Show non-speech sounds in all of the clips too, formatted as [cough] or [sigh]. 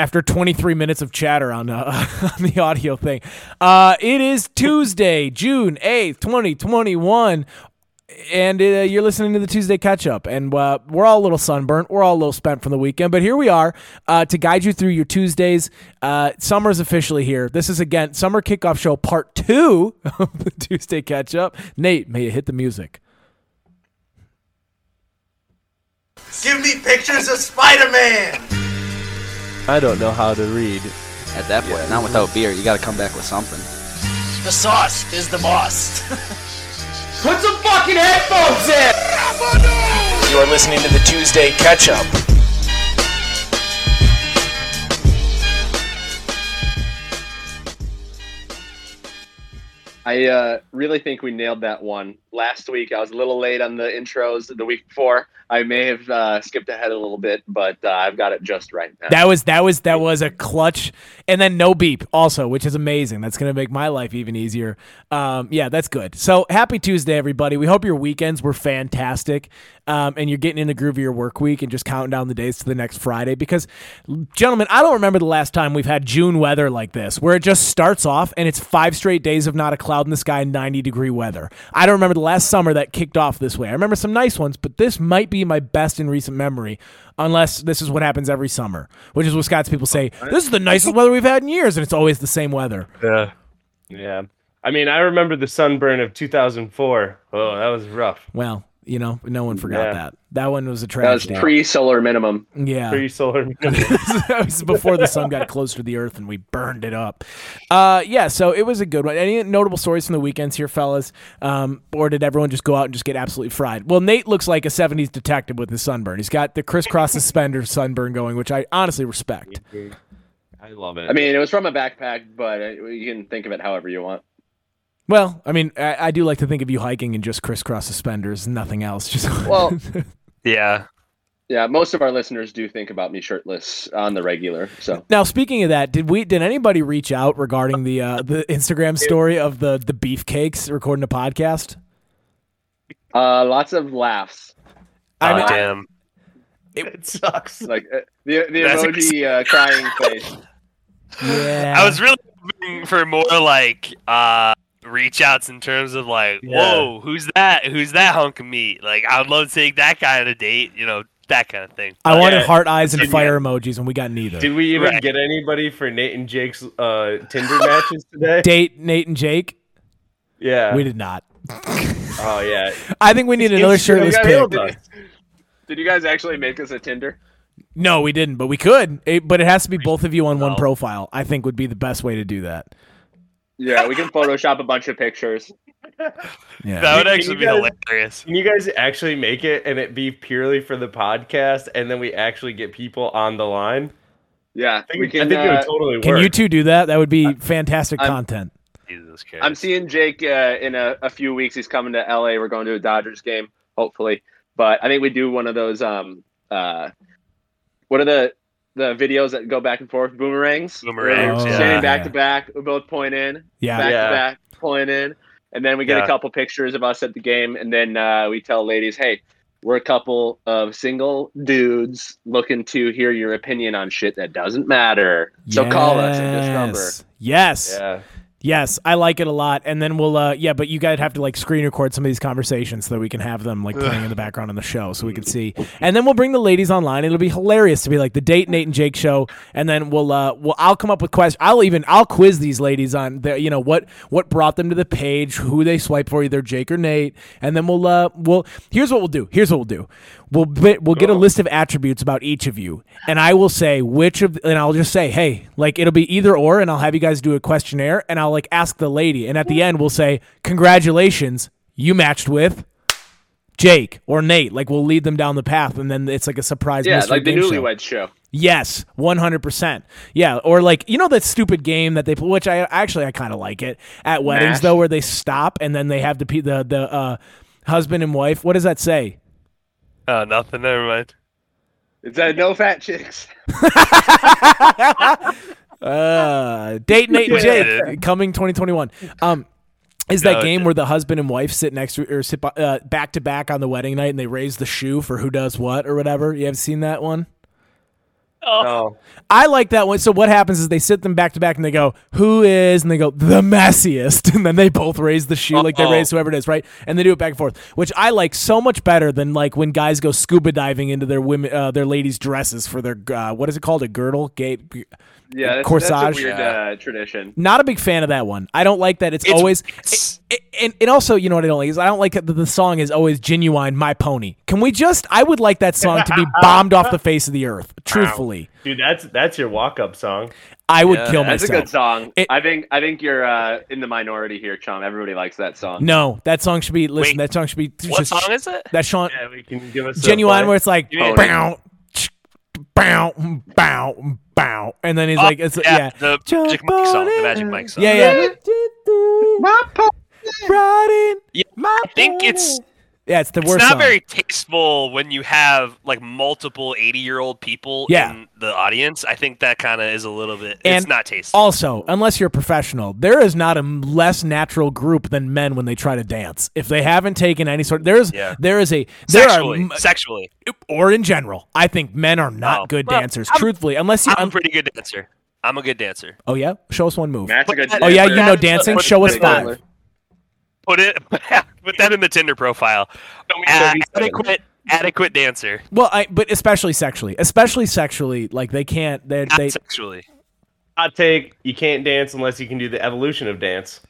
after 23 minutes of chatter on, uh, [laughs] on the audio thing. Uh, it is Tuesday, June 8th, 2021. And uh, you're listening to the Tuesday catch up. And uh, we're all a little sunburnt. We're all a little spent from the weekend. But here we are uh, to guide you through your Tuesdays. Uh, summer's officially here. This is, again, Summer Kickoff Show part two [laughs] of the Tuesday catch up. Nate, may you hit the music. Give me pictures of Spider-Man. I don't know how to read. At that point, not without beer. You got to come back with something. The sauce is the boss. [laughs] Put some fucking headphones in! You are listening to the Tuesday Catch Up. I uh, really think we nailed that one last week. I was a little late on the intros the week before. I may have uh, skipped ahead a little bit, but uh, I've got it just right now. That was that was that was a clutch, and then no beep also, which is amazing. That's gonna make my life even easier. Um, yeah, that's good. So happy Tuesday, everybody. We hope your weekends were fantastic, um, and you're getting in the groove of your work week and just counting down the days to the next Friday. Because, gentlemen, I don't remember the last time we've had June weather like this, where it just starts off and it's five straight days of not a cloud in the sky, 90 degree weather. I don't remember the last summer that kicked off this way. I remember some nice ones, but this might be my best in recent memory, unless this is what happens every summer, which is what Scott's people say. This is the nicest weather we've had in years, and it's always the same weather. Yeah. Yeah. I mean, I remember the sunburn of 2004. Oh, that was rough. Well, you know, no one forgot Yeah. that. That one was a tragedy. that was tragedy. pre-solar minimum. yeah. Pre solar. [laughs] that was before the sun got close to the earth and we burned it up. Uh, yeah, so it was a good one. Any notable stories from the weekends here, fellas? Um, or did everyone just go out and just get absolutely fried? Well, Nate looks like a 70s detective with his sunburn. He's got the crisscross suspender sunburn going, which I honestly respect. I love it. I mean, it was from a backpack, but uh, you can think of it however you want. Well, I mean, I, I do like to think of you hiking in just crisscross suspenders, nothing else. Just Well, [laughs] Yeah. yeah, most of our listeners do think about me shirtless on the regular. So Now, speaking of that, did we did anybody reach out regarding the uh, the Instagram story of the the beefcakes recording a podcast? uh, lots of laughs. I oh, mean, damn. it sucks. Like uh, the the That's emoji uh, crying [laughs] face. yeah. I was really hoping for more like uh reach outs in terms of like, Yeah. whoa, who's that? Who's that hunk of meat? Like I would love to take that guy on a date, you know, that kind of thing. I But- wanted Yeah. heart eyes and Did fire emojis, and we got neither. Did we even Right. get anybody for Nate and Jake's uh, Tinder matches today? [laughs] Date Nate and Jake. Yeah. We did not. Oh yeah. [laughs] I think we need another shirtless got pic. nailed. Did you guys actually make us a Tinder? No, we didn't, but we could. It- but it has to be both of you on one profile. I think would be the best way to do that. Yeah, we can Photoshop a bunch of pictures. Yeah. that would actually you be guys- hilarious. Can you guys actually make it and it be purely for the podcast, and then we actually get people on the line? Yeah, I think, we can. I can. think it uh, would totally work. Can you two do that? That would be fantastic I'm- content. Jesus Christ. I'm seeing Jake uh, in a, a few weeks. He's coming to LA. We're going to a Dodgers game, hopefully. But I think we do one of those. Um, uh, what are the the videos that go back and forth? Boomerangs. Boomerangs, We're yeah. Standing back Yeah. to back, we both point in. Yeah. Back Yeah. to back, point in, and then we get Yeah. a couple pictures of us at the game, and then uh, we tell ladies, "Hey, we're a couple of single dudes looking to hear your opinion on shit that doesn't matter. So call us at this number." Yes. Yes. Yeah. Yes, I like it a lot. And then we'll, uh, yeah, but you guys have to like screen record some of these conversations so that we can have them like playing in the background on the show so we can see. And then we'll bring the ladies online. It'll be hilarious to be like the date Nate and Jake show. And then we'll, uh, we'll, I'll come up with questions. I'll even, I'll quiz these ladies on their, you know, what, what brought them to the page, who they swipe for, either Jake or Nate. And then we'll, uh, we'll, here's what we'll do. Here's what we'll do. We'll, we'll get a list of attributes about each of you. And I will say which of, and I'll just say, hey, like it'll be either or. And I'll have you guys do a questionnaire and I'll like ask the lady. And at the end, we'll say, congratulations, you matched with Jake or Nate. Like we'll lead them down the path. And then it's like a surprise. Yeah, mystery like the game show. Newlywed show. Yes, one hundred percent. Yeah, or like you know that stupid game that they play, which I actually I kind of like it at weddings Mash? though, where they stop and then they have the the the uh, husband and wife. What does that say? Oh, nothing. Never mind. It said no fat chicks. [laughs] Uh, date Nate and Jake coming twenty twenty one. Um. Is that No, game where the husband and wife sit next to or sit uh, back to back on the wedding night and they raise the shoe for who does what or whatever? You have seen that one? No. I like that one. So what happens is they sit them back to back and they go, "Who is?" and they go, "The messiest," [laughs] and then they both raise the shoe like they raise whoever it is, right? And they do it back and forth, which I like so much better than like when guys go scuba diving into their women, uh, their ladies' dresses for their uh, what is it called, a girdle gate. Yeah, that's, Corsage. That's a weird uh, tradition. Not a big fan of that one. I don't like that. It's, It's- always, it's- it- and, and also, you know what I don't like is I don't like that the song is always Ginuwine. My pony. Can we just? I would like that song to be [laughs] bombed off the face of the earth. Truthfully, Dude, that's that's your walk up song. I would Yeah, kill That's myself. That's a good song. It- I think I think you're uh, in the minority here, Chum. Everybody likes that song. No, that song should be. Listen, Wait, that song should be. What just, song is it? That song, Yeah, we can give us a Ginuwine, where it's like You mean- bow, ch- bow, bow, bow, and then he's Oh, like, it's yeah, the Magic Mike song. The. Magic Mike song. yeah, yeah. My po- Riding Yeah, my I think pony. it's yeah, it's the it's worst not song. very tasteful when you have like multiple 80 year old people Yeah. in the audience. I think that kind of is a little bit. And it's not tasteful. Also, unless you're a professional, there is not a less natural group than men when they try to dance. If they haven't taken any sort, there's Yeah. there is a there sexually, are sexually, or in general, I think men are not Oh. good Well, dancers. I'm- truthfully, unless you. I'm a pretty good dancer. I'm a good dancer. oh yeah, show us one move. Matt's a good Oh, yeah, you know dancing. Show us put- five. Put it, [laughs] put that in the Tinder profile. Uh, adequate, adequate dancer. Well, I but especially sexually, especially sexually, like they can't. They Not they sexually. hot take. You can't dance unless you can do the evolution of dance.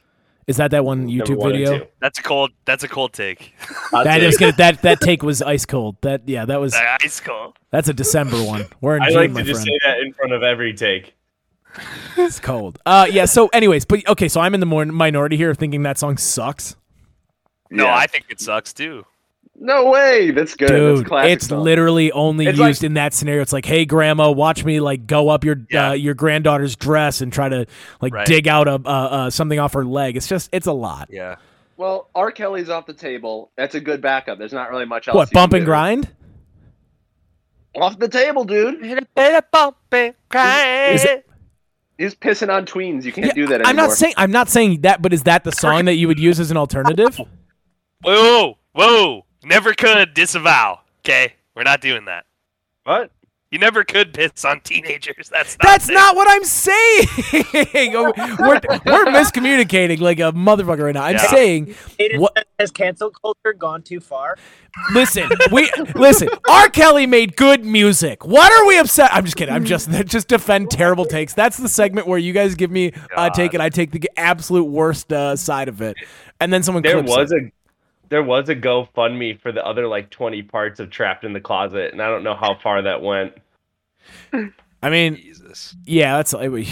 is that that one YouTube one video? That's a cold. That's a cold take. Hot That take. is gonna that that take was ice cold. That yeah, that was Ice cold. that's a December one. We're in I June, like my to just friend. say that in front of every take. It's cold. Uh, yeah. So, anyways, but okay. So I'm in the more minority here, thinking that song sucks. No, Yeah. I think it sucks too. No way. That's good. That's Dude, classic it's song. literally only It's used like- in that scenario. It's like, hey, grandma, watch me like go up your Yeah. uh, your granddaughter's dress and try to like Right. dig out a uh, uh, something off her leg. It's just, it's a lot. Yeah. Well, R. Kelly's off the table. That's a good backup. There's not really much else. What bump and do. grind? Off the table, dude. Is it- He's pissing on tweens. You can't Yeah, do that anymore. I'm not saying I'm not saying that, but is that the song that you would use as an alternative? [laughs] Whoa, whoa! Never could disavow. Okay, we're not doing that. What? You never could piss on teenagers. That's not That's there. not what I'm saying. [laughs] we're, we're miscommunicating like a motherfucker right now. I'm Yeah. saying what Has cancel culture gone too far? Listen, we listen. R. Kelly made good music. What are we upset? I'm just kidding. I'm just [laughs] just defend terrible takes. That's the segment where you guys give me a take and I take the absolute worst uh, side of it, and then someone There clips was it. a there was a GoFundMe for the other like 20 parts of Trapped in the Closet, and I don't know how far that went. I mean, Jesus. yeah, that's. I mean,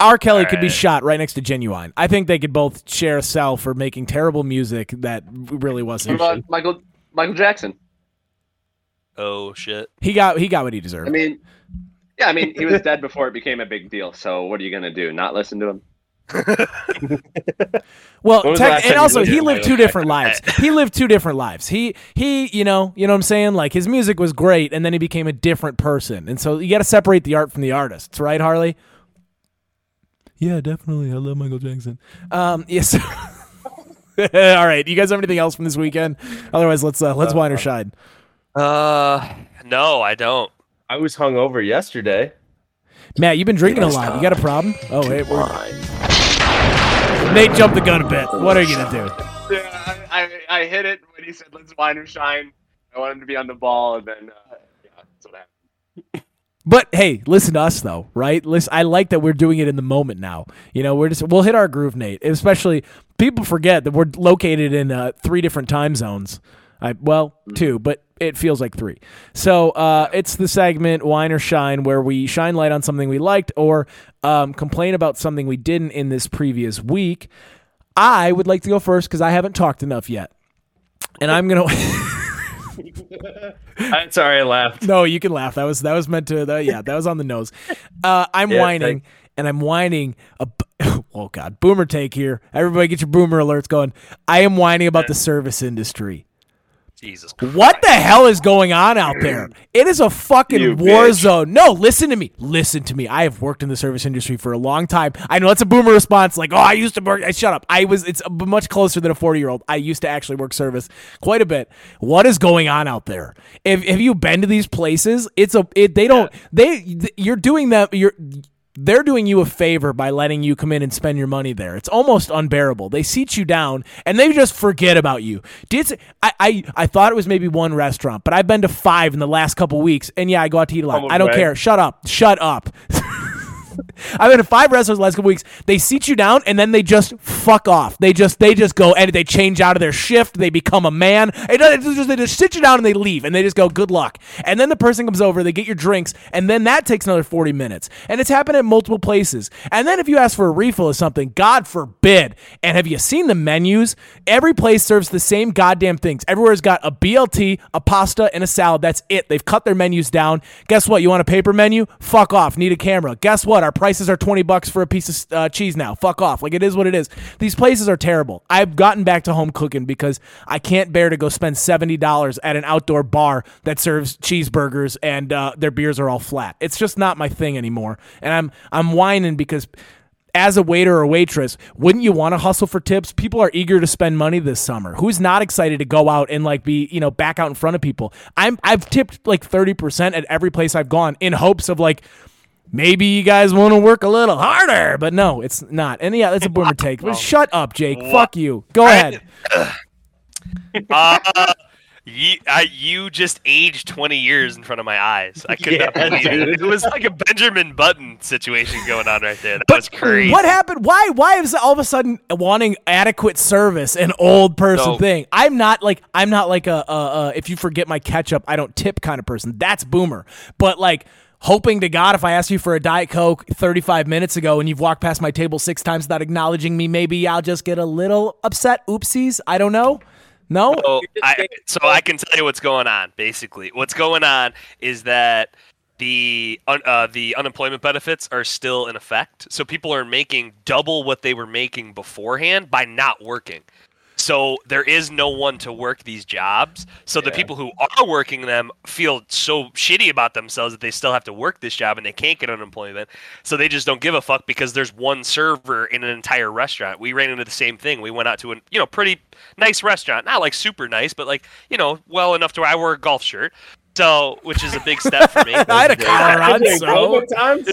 R. Kelly could be shot right next to Ginuwine. I think they could both share a cell for making terrible music that really wasn't. about Michael Michael Jackson? Oh shit. He got he got what he deserved. I mean, yeah, I mean, he was dead before it became a big deal. So what are you gonna do? Not listen to him? Well, tech- the last time and also he lived two different lives. [laughs] He lived two different lives. He he, you know, you know what I'm saying? Like his music was great and then he became a different person. And so you got to separate the art from the artists, right, Harley? Yeah, definitely. I love Michael Jackson. Um, [laughs] yes. [laughs] All right. Do you guys have anything else from this weekend? Otherwise, let's uh, let's wine or shine. Uh, no, I don't. I was hungover yesterday. Matt, you've been drinking a lot. You got a problem? Oh, wait. We're... Nate jumped the gun a bit. What are you gonna do? Yeah, I, I, I hit it when he said let's wine or shine. I want him to be on the ball, and then uh, yeah, that's what happened. But hey, listen to us though, right? Listen, I like that we're doing it in the moment now. You know, we're just we'll hit our groove, Nate. Especially people forget that we're located in uh, three different time zones. I well, two, but it feels like three. So uh, it's the segment "Wine or Shine," where we shine light on something we liked or um, complain about something we didn't in this previous week. I would like to go first because I haven't talked enough yet, and I'm gonna. [laughs] I'm sorry, I laughed. No, you can laugh. That was that was meant to. That, yeah, that was on the nose. Uh, I'm Yeah, whining, thank- and I'm whining. A, [laughs] oh God, boomer take here. Everybody, get your boomer alerts going. I am whining about the service industry. Jesus. What the hell is going on out there? [clears throat] It is a fucking You war bitch. zone. No, listen to me. Listen to me. I have worked in the service industry for a long time. I know that's a boomer response. Like, oh, I used to work. I shut up. I was. It's much closer than a forty-year-old. I used to actually work service quite a bit. What is going on out there? If have you been to these places? It's a. It, they don't. They. You're doing that. You're they're doing you a favor by letting you come in and spend your money there. It's almost unbearable. They seat you down and they just forget about you. Did I, I I thought it was maybe one restaurant, but I've been to five in the last couple weeks, and yeah, I go out to eat a lot. I don't brag. care. Shut up. Shut up. [laughs] [laughs] I've been to five restaurants the last couple weeks. They seat you down and then they just fuck off. They just they just go and they change out of their shift. They become a man. Just, they just sit you down and they leave and they just go good luck. And then the person comes over, they get your drinks, and then that takes another forty minutes. And it's happened at multiple places. And then if you ask for a refill of something, God forbid. And have you seen the menus? Every place serves the same goddamn things. Everywhere's got a BLT, a pasta, and a salad. That's it. They've cut their menus down. Guess what? You want a paper menu? Fuck off. Need a camera. Guess what? Our prices are 20 bucks for a piece of uh, cheese now. Fuck off. Like it is what it is. These places are terrible. I've gotten back to home cooking because I can't bear to go spend $70 at an outdoor bar that serves cheeseburgers and uh, their beers are all flat. It's just not my thing anymore. And I'm I'm whining because as a waiter or waitress, wouldn't you want to hustle for tips? People are eager to spend money this summer. Who's not excited to go out and like be, you know, back out in front of people? I'm I've tipped like 30% at every place I've gone in hopes of like maybe you guys want to work a little harder, but no, it's not. And yeah, that's a boomer take. But shut up, Jake. Fuck you. Go ahead. [laughs] Uh, you, I, you just aged 20 years in front of my eyes. I could not [laughs] believe it. dude. It was like a Benjamin Button situation going on right there. That was crazy. What happened? Why? Why is all of a sudden wanting adequate service an old person No. thing? I'm not like I'm not like a, a, a if you forget my ketchup, I don't tip kind of person. That's boomer. But like hoping to God, if I asked you for a diet coke 35 minutes ago and you've walked past my table six times without acknowledging me, maybe I'll just get a little upset. Oopsies. I don't know. No. So I, so I can tell you what's going on. Basically, what's going on is that the uh, the unemployment benefits are still in effect. So people are making double what they were making beforehand by not working. So there is no one to work these jobs. So the people who are working them feel so shitty about themselves that they still have to work this job and they can't get unemployment. So they just don't give a fuck because there's one server in an entire restaurant. We ran into the same thing. We went out to a you know pretty nice restaurant, not like super nice, but like you know well enough to where I wore a golf shirt. So which is a big step for me. [laughs] I had a collar on, so [laughs] COVID times,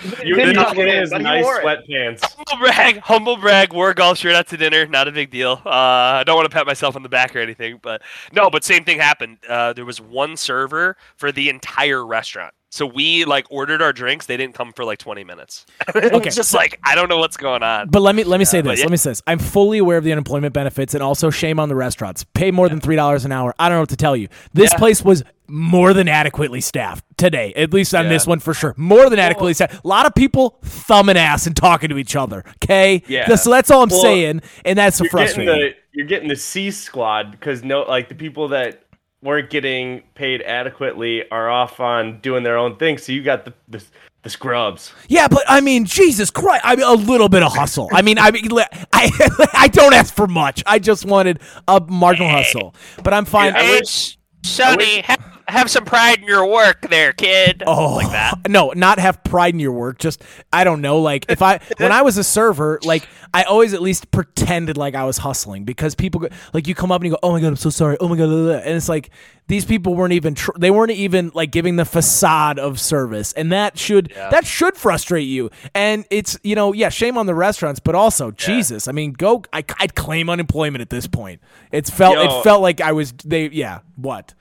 [laughs] you Didn't did get in, his nice sweatpants. humble brag, humble brag, wore a golf shirt out to dinner, not a big deal. Uh, I don't want to pat myself on the back or anything, but no, but same thing happened. Uh, there was one server for the entire restaurant. So we like ordered our drinks. They didn't come for like 20 minutes. [laughs] Okay. just like I don't know what's going on. But let me let me say this. yeah. Let me say this. I'm fully aware of the unemployment benefits and also shame on the restaurants. Pay more than three dollars an hour. I don't know what to tell you. This Yeah. place was more than adequately staffed today. At least on Yeah. this one for sure. More than adequately staffed. A lot of people thumbing ass and talking to each other. Okay. Yeah. So that's all I'm Well, saying, and that's frustrating. getting the you're getting the C squad because no, like the people that weren't getting paid adequately are off on doing their own thing. So you got the the, the scrubs. Yeah, but I mean, Jesus Christ! I mean, a little bit of hustle. I mean, I mean, [laughs] I I don't ask for much. I just wanted a marginal eh. hustle. But I'm fine. I Hey, wish- Sonny, have, have some pride in your work, there, kid. Oh, like that. [laughs] No, not have pride in your work. Just I don't know. Like if I [laughs] when I was a server, like I always at least pretended like I was hustling because people go, like you come up and you go, oh my god, I'm so sorry. Oh my god, blah, blah, blah." and it's like these people weren't even tr- they weren't even like giving the facade of service, and that should that should frustrate you. And it's you know yeah, shame on the restaurants, but also Jesus, I mean, go I, I'd claim unemployment at this point. It's felt Yo. it felt like I was they yeah what.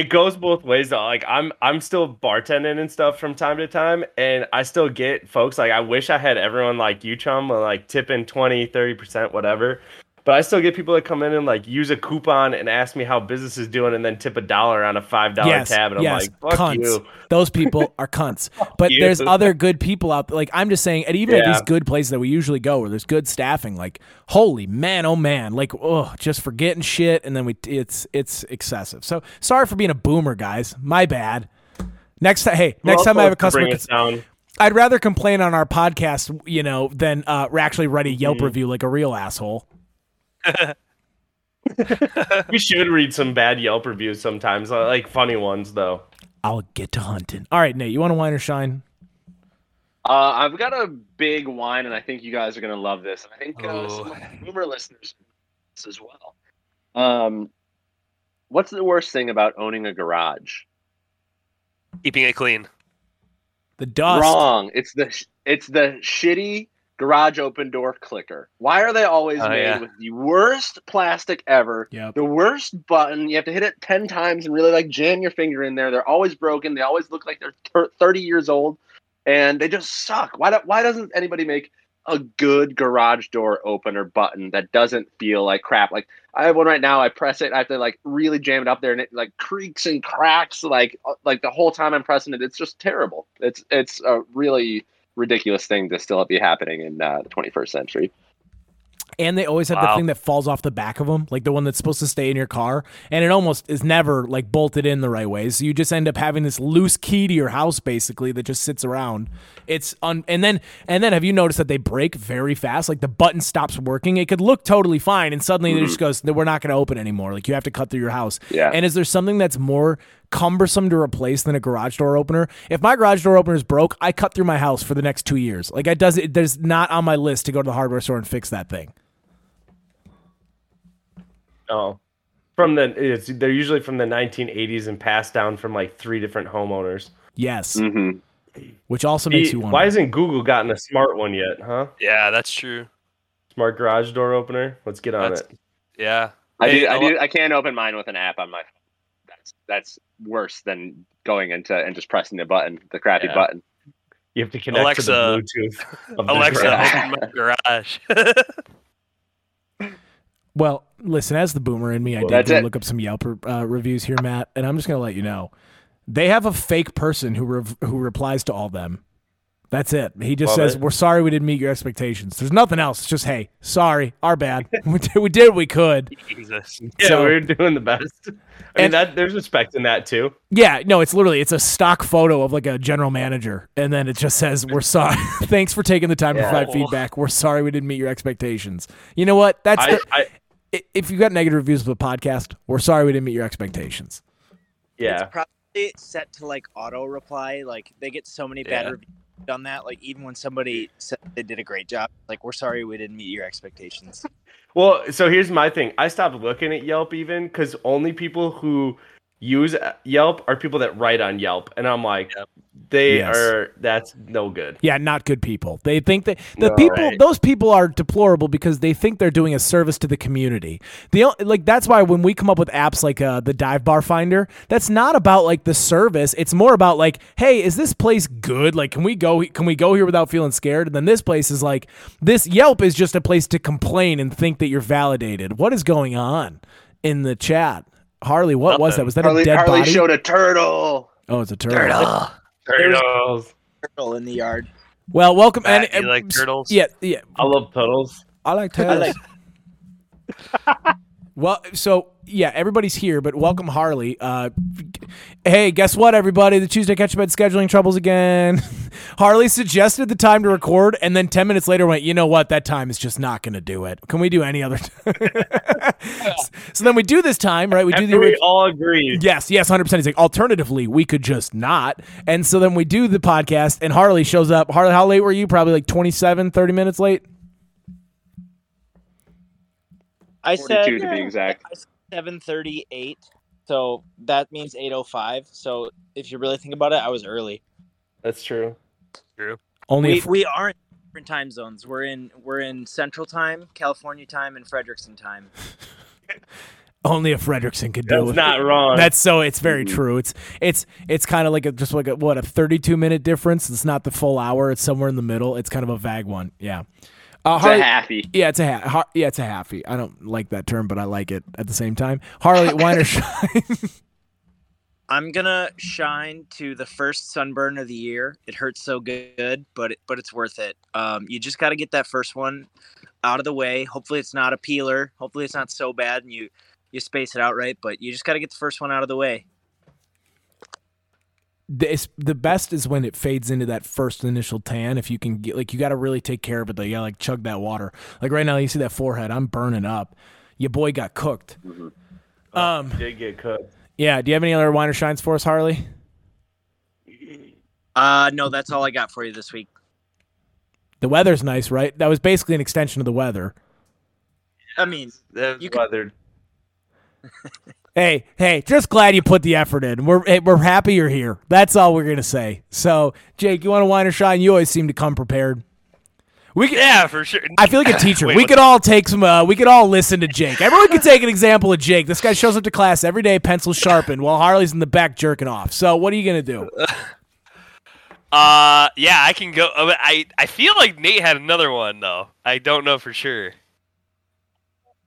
It goes both ways though. Like I'm I'm still bartending and stuff from time to time and I still get folks like I wish I had everyone like you chum like tipping 20, 30% whatever. But I still get people that come in and like use a coupon and ask me how business is doing and then tip a dollar on a five dollar yes, tab and I'm like, fuck cunts. you. Those people are cunts. [laughs] But you. there's other good people out there. Like I'm just saying, and even at these good places that we usually go, where there's good staffing, like holy man, oh man, like oh, just forgetting shit, and then we it's it's excessive. So sorry for being a boomer, guys. My bad. Next time, hey, next time I have a customer, bring us down. I'd rather complain on our podcast, you know, than uh, actually write a Yelp Mm-hmm. review like a real asshole. We should read some bad Yelp reviews sometimes, uh, like funny ones though. I'll get to hunting. All right, Nate, you want to wine or shine? Uh, I've got a big wine, and I think you guys are gonna love this. And I think uh, some of Oh. my boomer listeners this as well. Um, what's the worst thing about owning a garage? Keeping it clean. The dust. Wrong. It's the sh- it's the shitty garage open door clicker. Why are they always Oh, made yeah. with the worst plastic ever? Yep. The worst button. You have to hit it ten times and really like jam your finger in there. They're always broken. They always look like they're thir- thirty years old, and they just suck. Why? Do, why doesn't anybody make a good garage door opener button that doesn't feel like crap? Like I have one right now. I press it. I have to like really jam it up there, and it like creaks and cracks. Like uh, like the whole time I'm pressing it, it's just terrible. It's it's a really ridiculous thing to still be happening in uh, the 21st century. And they always have the thing that falls off the back of them, like the one that's supposed to stay in your car, and it almost is never like bolted in the right way. So you just end up having this loose key to your house, basically, that just sits around. It's un- and then and then have you noticed that they break very fast? Like the button stops working. It could look totally fine, and suddenly it just goes, "No, "We're not going to open anymore." Like you have to cut through your house. Yeah. And is there something that's more cumbersome to replace than a garage door opener? If my garage door opener is broke, I cut through my house for the next two years. Like I does it. There's not on my list to go to the hardware store and fix that thing. Oh, from the it's they're usually from the 1980s and passed down from like three different homeowners. Yes. Mm-hmm. Which also makes you wonder. Why hasn't Google gotten a smart one yet, huh? Yeah, that's true. Smart garage door opener. Let's get on That's- it. Yeah. I do. I do. I can't open mine with an app on my. Phone. That's that's worse than going into and just pressing the button, the crappy Yeah. button. You have to connect Alexa- to the Bluetooth. Of the Alexa, garage. open my garage. [laughs] Well, listen, as the boomer in me, I did That's go it. look up some Yelp uh, reviews here, Matt, and I'm just going to let you know. They have a fake person who rev- who replies to all them. That's it. He just Love says, it. "We're sorry we didn't meet your expectations." There's nothing else. It's just, "Hey, sorry, our bad. [laughs] we, did, we did what we could." Jesus. Yeah, So- we're doing the best. I mean, And- that there's respect in that too. Yeah, no, it's literally it's a stock photo of like a general manager, and then it just says, "We're sorry. [laughs] Thanks for taking the time to provide feedback. We're sorry we didn't meet your expectations." You know what? That's I, the, I i- if you got negative reviews of a podcast, we're sorry we didn't meet your expectations. yeah. It's probably set to like auto reply. Like they get so many bad Yeah. reviews on that. Like even when somebody said they did a great job, like we're sorry we didn't meet your expectations. Well, so here's my thing. I stopped looking at Yelp even because only people who use Yelp are people that write on Yelp, and I'm like, Yep. they Yes. are. That's no good. Yeah, not good people. They think that the No. people, Right. those people are deplorable because they think they're doing a service to the community. The like that's why when we come up with apps like uh, the Dive Bar Finder, that's not about like the service. It's more about like, hey, is this place good? Like, can we go? Can we go here without feeling scared? And then this place is like, this Yelp is just a place to complain and think that you're validated. What is going on in the chat? Harley, what was that? Was that Harley, a dead Harley body? showed a turtle. oh, it's a turtle. Turtles. Turtle in the yard. Well, welcome. Matt, and, you like turtles? Yeah, yeah. I love turtles. I like I turtles. like [laughs] Well, so yeah, everybody's here, but welcome Harley. Uh, hey, guess what, everybody? The Tuesday Catch Up had scheduling troubles again. [laughs] Harley suggested the time to record, and then ten minutes later went, you know what? That time is just not going to do it. Can we do any other [laughs] time? [laughs] so then we do this time, right? We do the After we all agreed. Yes, yes, hundred percent. He's like, alternatively, we could just not. And so then we do the podcast, and Harley shows up. Harley, how late were you? Probably like 27, 30 minutes late. I said Forty-two to be exact. seven thirty eight. So that means eight oh five. So if you really think about it, I was early. That's true. True. Only We if- we aren't in different time zones. We're in we're in Central Time, California time, and Frederickson time. [laughs] only a Fredrickson could deal That's with not wrong. That's so. It's very true. It's it's it's kind of like a just like a what a thirty-two minute difference. It's not the full hour. It's somewhere in the middle. It's kind of a vague one. Yeah. Uh, It's Harley, a happy. yeah, it's a ha- har- yeah, it's a halfie. I don't like that term, but I like it at the same time. Harley, [laughs] wine or shine? I'm gonna shine to the first sunburn of the year. It hurts so good, but it, but it's worth it. Um, you just got to get that first one out of the way. Hopefully, it's not a peeler. Hopefully, it's not so bad, and you you space it out right. But you just got to get the first one out of the way. This, the best is when it fades into that first initial tan. If you can get like, you got to really take care of it. Though, you got to like chug that water. Like right now, you see that forehead. I'm burning up. Your boy got cooked. Um, Did get cooked. yeah. Do you have any other wine or shines for us, Harley? Uh, no, that's all I got for you this week. The weather's nice, right? That was basically an extension of the weather. I mean, That's You could- weathered. [laughs] Hey, hey, just glad you put the effort in. We're hey, we're happy you're here. That's all we're gonna say. So, Jake, you want to wine or shine? You always seem to come prepared. We could, Yeah, for sure. I feel like a teacher. [laughs] Wait, we what could all take some. Uh, we could all listen to Jake. Everyone could take an example of Jake. This guy shows up to class every day, pencil sharpened, while Harley's in the back jerking off. So, what are you gonna do? [laughs] Uh, yeah, I can go. uh, I I feel like Nate had another one though. I don't know for sure.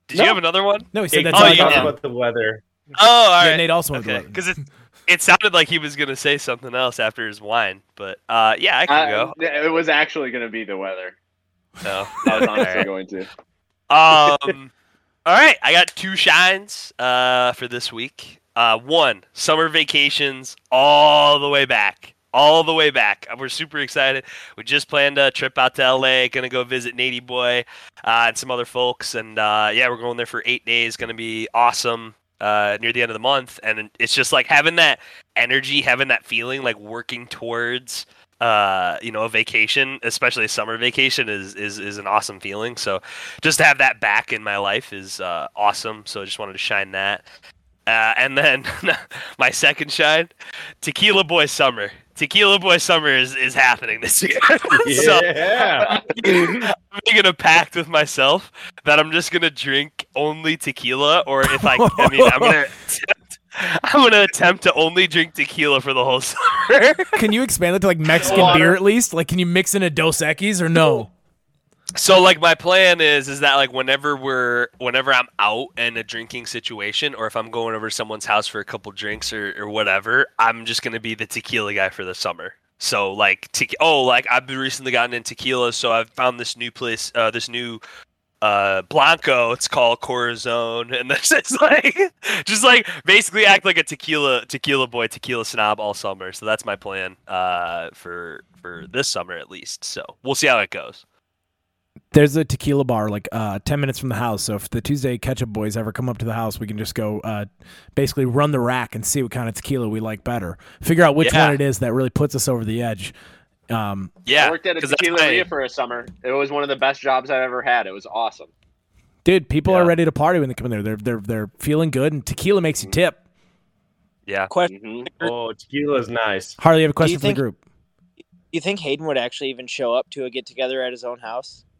Did you have another one? No, he said It that's oh, all I you got. about the weather. Oh, all Yeah, right. Nate also went with Okay, the because it it sounded like he was gonna say something else after his wine, but uh, yeah, I can Uh, go. it was actually going to be the weather. No. I was [laughs] honestly Alright. going to. Um, all right, I got two shines uh, for this week. Uh, one, summer vacations all the way back. All the way back. We're super excited. We just planned a trip out to LA. Gonna go visit Nady Boy uh, and some other folks. And uh, yeah, we're going there for eight days. Gonna be awesome uh, near the end of the month. And it's just like having that energy, having that feeling, like working towards uh you know a vacation especially a summer vacation is is is an awesome feeling. So just to have that back in my life is uh awesome. So i just wanted to shine that. Uh and then [laughs] my second shine tequila boy summer tequila boy summer is is happening this year [laughs] so Yeah. I'm making a pact with myself that I'm just gonna drink only tequila, or if I, I mean, I'm gonna attempt, I'm gonna attempt to only drink tequila for the whole summer. Can you expand it to like Mexican beer at least? Like, can you mix in a Dos Equis or no? So, like, my plan is, is that like whenever we're, whenever I'm out in a drinking situation, or if I'm going over to someone's house for a couple drinks or, or whatever, I'm just gonna be the tequila guy for the summer. So like, te- oh, like I've recently gotten into tequila, so I've found this new place, uh, this new uh blanco. It's called corazon and [laughs] this is like just like basically act like a tequila tequila boy tequila snob all summer. So that's my plan uh for for this summer at least. So we'll see how it goes There's a tequila bar like uh, 10 minutes from the house. So if the Tuesday Catch Up Boys ever come up to the house, we can just go uh, basically run the rack and see what kind of tequila we like better. Figure out which Yeah. one it is that really puts us over the edge. Um, yeah I worked at a that's tequila my- for a summer. It was one of the best jobs I've ever had. It was awesome. dude, people are ready to party when they come in there. They're they're they're feeling good, and tequila makes you tip. yeah Question: Mhm. Oh, tequila's nice. Harley, you have a question you for the group? You think Hayden would actually even show up to a get together at his own house?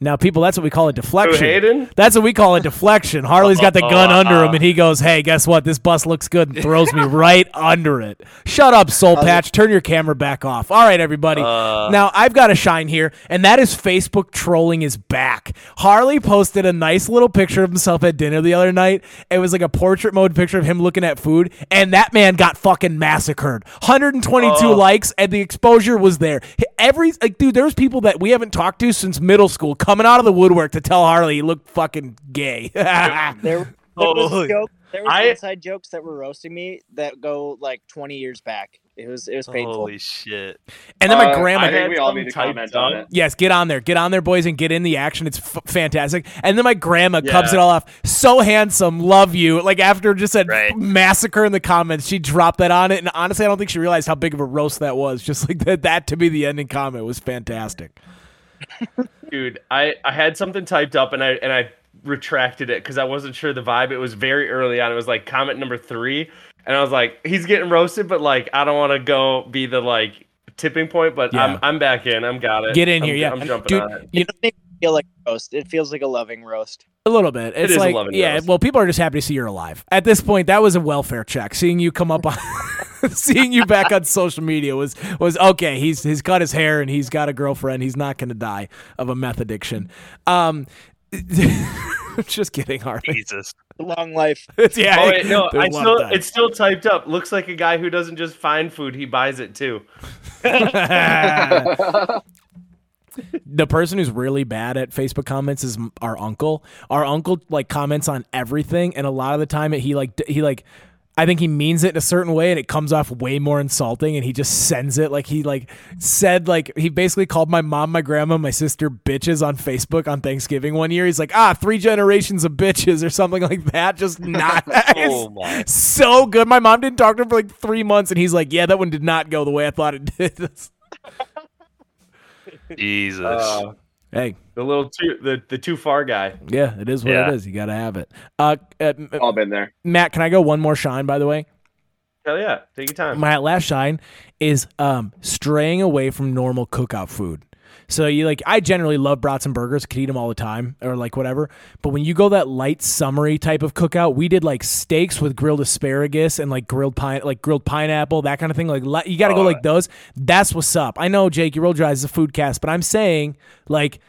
Now, people, that's what we call a deflection. Hayden? That's what we call a deflection. Harley's got the gun under him, and he goes, "Hey, guess what? This bus looks good," and throws me [laughs] right under it. Shut up, Soul Patch. Turn your camera back off. All right, everybody. Uh. now I've got a shine here, and that is Facebook trolling is back. Harley posted a nice little picture of himself at dinner the other night. It was like a portrait mode picture of him looking at food, and that man got fucking massacred. 122 Oh. likes, and the exposure was there. Every like, dude, there's people that we haven't talked to since middle school coming out of the woodwork to tell Harley he looked fucking gay. [laughs] There, there was joke, there was I- inside jokes that were roasting me that go like 20 years back. It was it was painful. holy shit and then my Uh, grandma. I think had we all need to comment on it. Yes, get on there. Get on there, boys, and get in the action. It's f- fantastic. And then my grandma cubs it all off. So handsome. Love you. Like after just a Right. massacre in the comments, she dropped that on it. And honestly, I don't think she realized how big of a roast that was. Just like that, that to be the ending comment was fantastic. [laughs] Dude, I, I had something typed up and I and I retracted it because I wasn't sure the vibe. It was very early on. It was like comment number three, and I was like, he's getting roasted, but like I don't want to go be the like tipping point. But Yeah. I'm I'm back in. I'm got it. Get in I'm- here, yeah. I'm jumping Dude, on it. you It doesn't even feel like a roast. It feels like a loving roast. A little bit. It's is a like, loving yeah. roast. Well, people are just happy to see you're alive. At this point, that was a welfare check. Seeing you come up on, [laughs] [laughs] seeing you back on social media was was okay. He's he's cut his hair and he's got a girlfriend. He's not going to die of a meth addiction. Um, [laughs] just kidding, Harley. jesus Long life. It's, [laughs] yeah. Oh wait, no, there's I a lot still it's still typed up. Looks like a guy who doesn't just find food, he buys it too. the person who's really bad at Facebook comments is our uncle. Our uncle like comments on everything, and a lot of the time he like d- he like. I think he means it in a certain way and it comes off way more insulting and he just sends it like he like said like he basically called my mom, my grandma, my sister bitches on Facebook on Thanksgiving one year. He's like, "Ah, three generations of bitches" [laughs] or something like that. Just [laughs] not Oh my. so good. My mom didn't talk to him for like 3 months and he's like, "Yeah, that one did not go the way I thought it did." [laughs] Jesus. Uh, hey, the little too the, the too far guy. yeah, it is what Yeah. it is. You got to have it. Uh, uh All been there. Matt, can I go one more shine by the way? Hell yeah, take your time. my last shine is um straying away from normal cookout food. So you like I generally love brats and burgers, could eat them all the time or like whatever. But when you go that light summery type of cookout, we did like steaks with grilled asparagus and like grilled pine like grilled pineapple, that kind of thing. Like you got to go like those. That's what's up. I know Jake, you roll your eyes as a food cast, but I'm saying like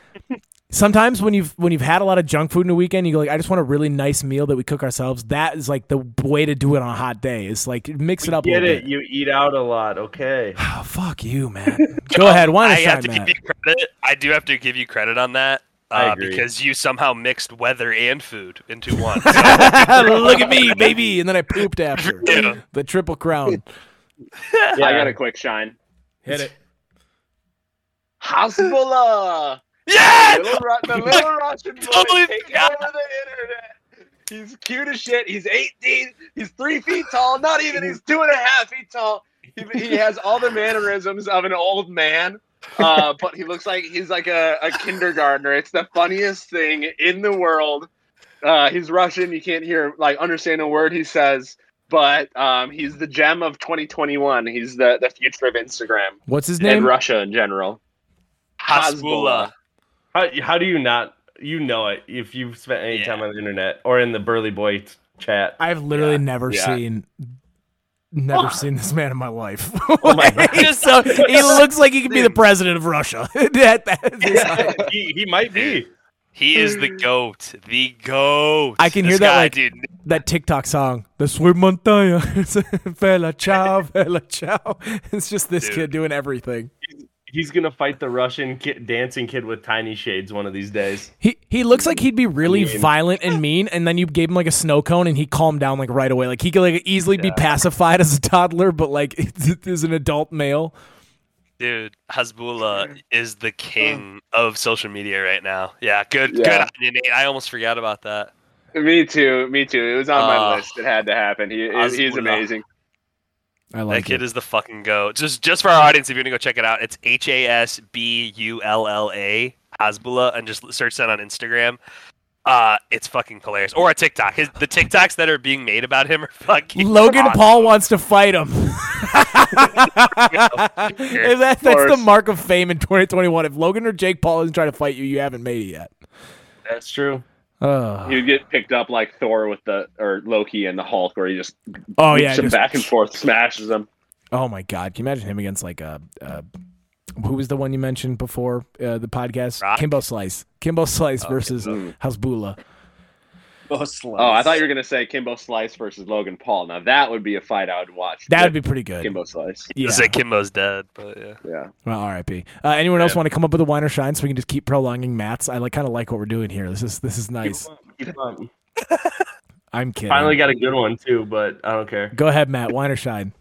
sometimes when you've when you've had a lot of junk food in a weekend, you go like, I just want a really nice meal that we cook ourselves. That is like the way to do it on a hot day. Is like mix it up. a Get little it? bit. You eat out a lot, okay? Oh, [sighs] fuck you, man. Go ahead. Why [laughs] I not have to Matt? give you credit. I do have to give you credit on that. Uh, because you somehow mixed weather and food into [laughs] one. [laughs] Look at me, baby. And then I pooped after. Yeah. The triple crown. yeah, I got a quick shine. Hit it. Hasbulla. Yeah! Little, Ru- the [laughs] little Russian boy Totally taking over the internet. He's cute as shit. He's 18. He's three feet tall. Not even. He's two and a half feet tall. He, he has all the mannerisms of an old man. Uh, but he looks like he's like a, a kindergartner. It's the funniest thing in the world. Uh, he's Russian. You can't hear like understand a word he says. But um, he's the gem of 2021. He's the, the future of Instagram What's his and name? Russia in general. Hasbulla. How, how do you not? You know it if you've spent any Yeah. time on the internet or in the Burly Boy t- chat. I've literally Yeah. never Yeah. seen never seen this man in my life. [laughs] Oh my God. So, he [laughs] looks like he could be the president of Russia. [laughs] That- that's- he, he might be. He is the goat. The goat. I can This hear that, guy, like- dude. that TikTok song, the sweet montaña, fella ciao, fella ciao. It's just this Dude. kid doing everything. He's gonna fight the Russian kid, dancing kid with tiny shades one of these days. He he looks like he'd be really Mean. violent and mean, and then you gave him like a snow cone and he calmed down like right away. Like he could like easily be pacified as a toddler, but like [laughs] as an adult male. Dude, Hasbulla is the king of social media right now. Yeah, good, good on you, Nate. I almost forgot about that. Me too. Me too. It was on my Uh, list. It had to happen. He, he's amazing. I that like kid it. is the fucking goat. Just, just for our audience, if you're gonna go check it out, it's H A S B U L L A Hasbulla, and just search that on Instagram. Uh, it's fucking hilarious. Or a TikTok. His, the TikToks that are being made about him are [laughs] fucking. Logan awesome. Paul wants to fight him. [laughs] That, that's the mark of fame in 2021. If Logan or Jake Paul isn't trying to fight you, you haven't made it yet. That's true. Oh, He would get picked up like Thor with the or Loki and the Hulk, where he just oh yeah. him just- back and forth, smashes them. oh my God. Can you imagine him against like a. Uh, who was the one you mentioned before uh, the podcast? Rock? Kimbo Slice. Kimbo Slice Oh, versus Kimbo. Hasbulla. Oh, I thought you were gonna say Kimbo Slice versus Logan Paul. Now that would be a fight I would watch. That would be pretty good. Kimbo Slice. Yeah. Say Kimbo's dead, but yeah. Yeah. Well, R.I.P. Uh, anyone else want to come up with a wine or shine so we can just keep prolonging Matt's? I like kind of like what we're doing here. This is this is nice. Keep on. [laughs] I'm kidding. Finally got a good one too, but I don't care. Go ahead, Matt. Wine or shine.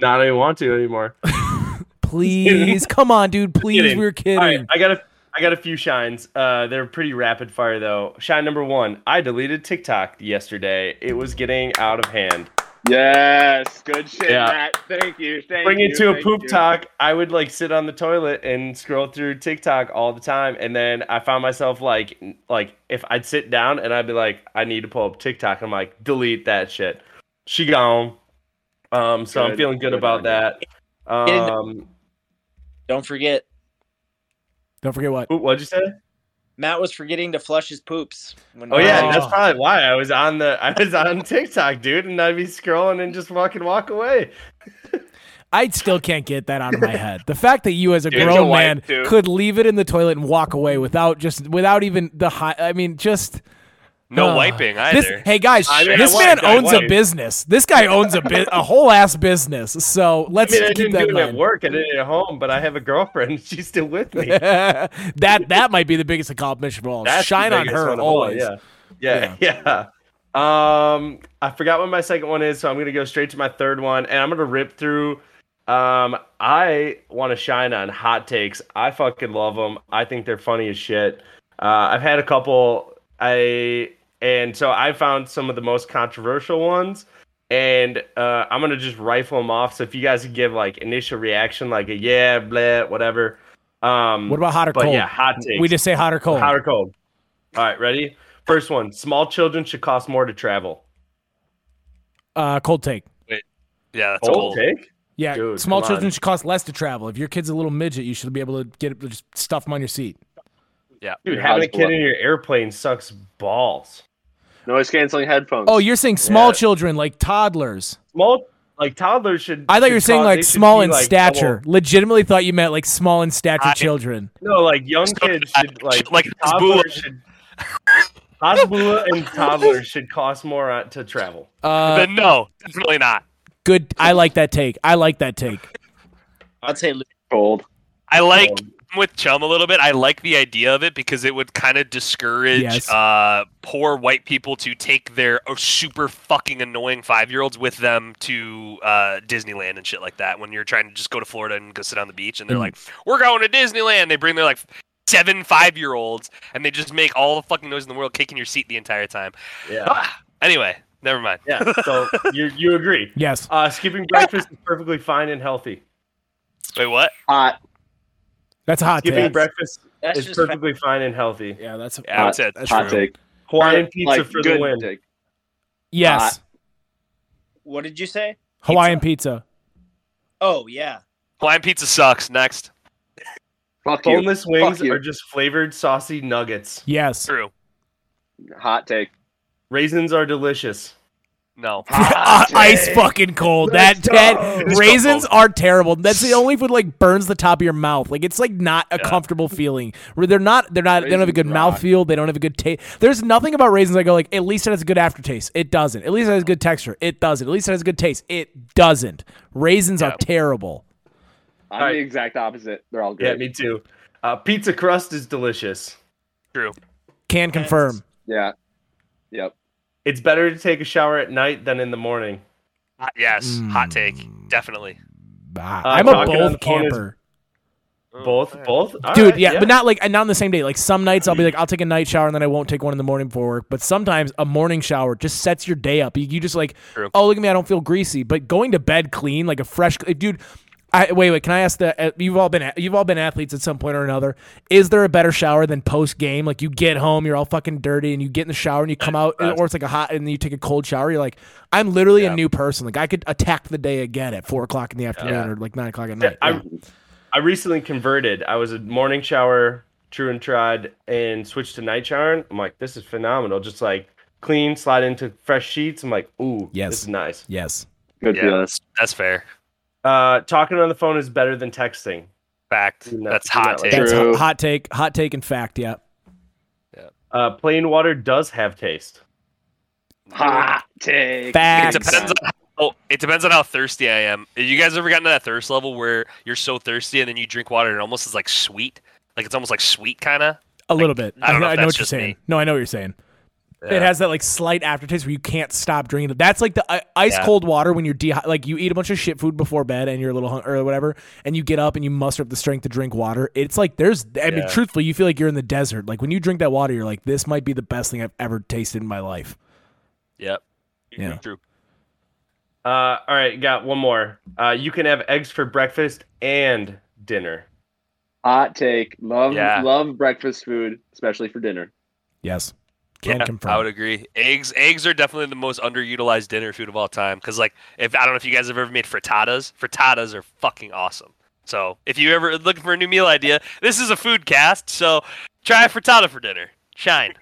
Not I don't even want to anymore. [laughs] [laughs] Please, come on, dude. Please, kidding. we were kidding. All right, I got a I got a few shines. Uh, they're pretty rapid fire though. Shine number one. I deleted TikTok yesterday. It was getting out of hand. Yes. Good shit, Yeah. Matt. Thank you. Thank Bring you. it to a poop you. talk. I would like sit on the toilet and scroll through TikTok all the time, and then I found myself like like if I'd sit down and I'd be like, I need to pull up TikTok. I'm like, delete that shit. She gone. Um, so I'm feeling good Good about that. Um, Don't forget, Don't forget what. what'd you say? Matt was forgetting to flush his poops. When Oh yeah, that's probably why I was on the [laughs] I was on TikTok, dude, and I'd be scrolling and just fucking walk away. I still can't get that out of my head. The fact that you, as a Dude, grown your wife, man, could leave it in the toilet and walk away without just without even the high. I mean, just No uh, wiping This, either. hey guys, I mean, this I man wiped, owns a business. This guy owns a bit, a whole ass business. So let's mean, I keep didn't that do it at work. I did it at home, but I have a girlfriend. [laughs] She's still with me. [laughs] that that might be the biggest accomplishment of all. That's the Shine on her one of all, always. Yeah, yeah, yeah. Um, I forgot what my second one is, so I'm gonna go straight to my third one, and I'm gonna rip through. Um, I want to shine on hot takes. I fucking love them. I think they're funny as shit. Uh, I've had a couple. I and so I found some of the most controversial ones, and uh, I'm gonna just rifle them off. So if you guys could give like initial reaction, like a yeah, blah, whatever. Um, What about hot or but cold? yeah, hot takes. We just say hot or cold. Hot or cold. All right, ready? First one: small children should cost more to travel. Uh, cold take. Yeah, that's Cold cold. take. Yeah, Dude, small children on. should cost less to travel. If your kid's a little midget, you should be able to get just stuff them on your seat. Yeah. Dude, having a kid in your airplane sucks balls. Noise canceling headphones. Oh, you're saying small Yeah. children like toddlers. Small, like toddlers should. I thought you were saying like small in like, stature. double- Legitimately thought you meant like small in stature I- children. No, like young So kids I- should like like toddlers should. [laughs] Hasbulla and toddlers should cost more uh, to travel. Uh, then no, definitely not. good. I like that take. I like that take. I'd say Lu- cold. I like [laughs] with Chum a little bit. I like the idea of it because it would kind of discourage Yes. uh, poor white people to take their uh, super fucking annoying five year olds with them to uh, Disneyland and shit like that. When you're trying to just go to Florida and go sit on the beach, and they're Mm. like, "We're going to Disneyland." They bring their like seven five year olds, and they just make all the fucking noise in the world, kicking your seat the entire time. Yeah, Ah, anyway, never mind. yeah. [laughs] So you you agree? Yes. Uh, skipping breakfast is perfectly fine and healthy. Wait, what? Hot. That's a hot Skipping take. breakfast that's is just fa- perfectly fine and healthy. Yeah, that's a, Yeah, I would say that's hot true. take. Hawaiian pizza like, for the win. take. Yes. what did you say? Hawaiian pizza. Oh yeah. Hawaiian pizza sucks. Next, Fuck you. Boneless wings Fuck are just flavored saucy nuggets. Yes. true. Hot take. Raisins are delicious. No. [laughs] [laughs] Uh, ice fucking cold. That, Let's go. that raisins folks. are terrible. That's the only food like burns the top of your mouth. Like it's like not a Yeah. comfortable feeling. Where they're not they're not they don't have a good Raisins rock. mouthfeel. They don't have a good taste. There's nothing about raisins I go like at least it has a good aftertaste. It doesn't. At least it has a good texture. It doesn't. At least it has a good taste. It doesn't. Raisins are terrible. I'm Alright. the exact opposite. They're all good. Yeah, me too. Uh, pizza crust is delicious. True. Can confirm. Yeah. Yep. It's better to take a shower at night than in the morning. Hot- yes. Hot take. Definitely. Ah, Uh, I'm a talking both the is- camper. Both, alright. both, All Dude, right, yeah, but not like not on the same day. Like some nights I'll be like, I'll take a night shower and then I won't take one in the morning before work. But sometimes a morning shower just sets your day up. You, you just like, True. oh look at me, I don't feel greasy. But going to bed clean, like a fresh, dude. I, wait, wait. Can I ask the? Uh, you've all been you've all been athletes at some point or another. Is there a better shower than post game? Like you get home, you're all fucking dirty, and you get in the shower and you come out, or it's like a hot, and then you take a cold shower. You're like, I'm literally a new person. Like I could attack the day again at four o'clock in the afternoon Yeah. or like nine o'clock at Yeah, night. I, Yeah. I recently converted. I was a morning shower, true and tried, and switched to night shower. I'm like, this is phenomenal. Just like clean, slide into fresh sheets. I'm like, ooh, Yes. this is nice. Yes. Good Yeah, that's, that's fair. Uh, talking on the phone is better than texting. Fact. Do not- That's hot not take. That's True. hot, hot take. Hot take. In fact, yeah. Uh, plain water does have taste. Hot take. It Facts. depends on how, it depends on how thirsty I am. Have you guys ever gotten to that thirst level where you're so thirsty and then you drink water and it almost is like sweet? Like it's almost like sweet kind of? A little bit. I don't know I know what you're saying. me. No, I know what you're saying. It has that like slight aftertaste where you can't stop drinking it. That's like the uh, ice Yeah. cold water when you're dehy- like you eat a bunch of shit food before bed and you're a little hung- or whatever, and you get up and you muster up the strength to drink water. It's like there's. I mean, Yeah. truthfully, you feel like you're in the desert. Like when you drink that water, you're like, this might be the best thing I've ever tasted in my life. Yep. Yeah. True. Uh, all right, got one more. Uh, you can have eggs for breakfast and dinner. Hot take. Love Yeah. love breakfast food, especially for dinner. Yes, can Yeah, confirm. I would agree. Eggs, eggs are definitely the most underutilized dinner food of all time. Because like, if I don't know if you guys have ever made frittatas, frittatas are fucking awesome. So if you ever looking for a new meal idea, this is a food cast. So try a frittata for dinner. Shine.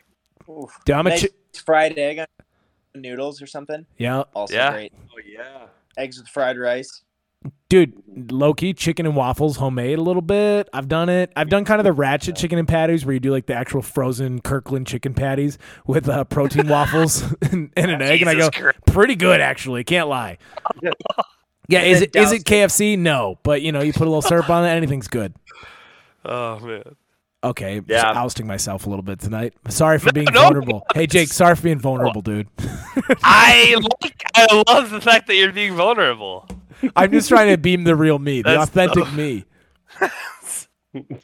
Oof. Dude, I'm a nice chi- fried egg on noodles or something. yeah, Also Yeah. great. Oh yeah. Eggs with fried rice. Dude, low key chicken and waffles homemade a little bit. I've done it. I've done kind of the ratchet chicken and patties where you do like the actual frozen Kirkland chicken patties with uh, protein [laughs] waffles [laughs] and, and an egg, and I go Christ. pretty good actually. Can't lie. [laughs] Yeah, is it is it KFC? No, but you know you put a little syrup on it, anything's good. Oh man. Okay, just Yeah. ousting myself a little bit tonight. Sorry for being no. vulnerable. Hey Jake, sorry for being vulnerable, dude. I like. I love the fact that you're being vulnerable. I'm just trying to beam the real me, the That's authentic so- me. [laughs]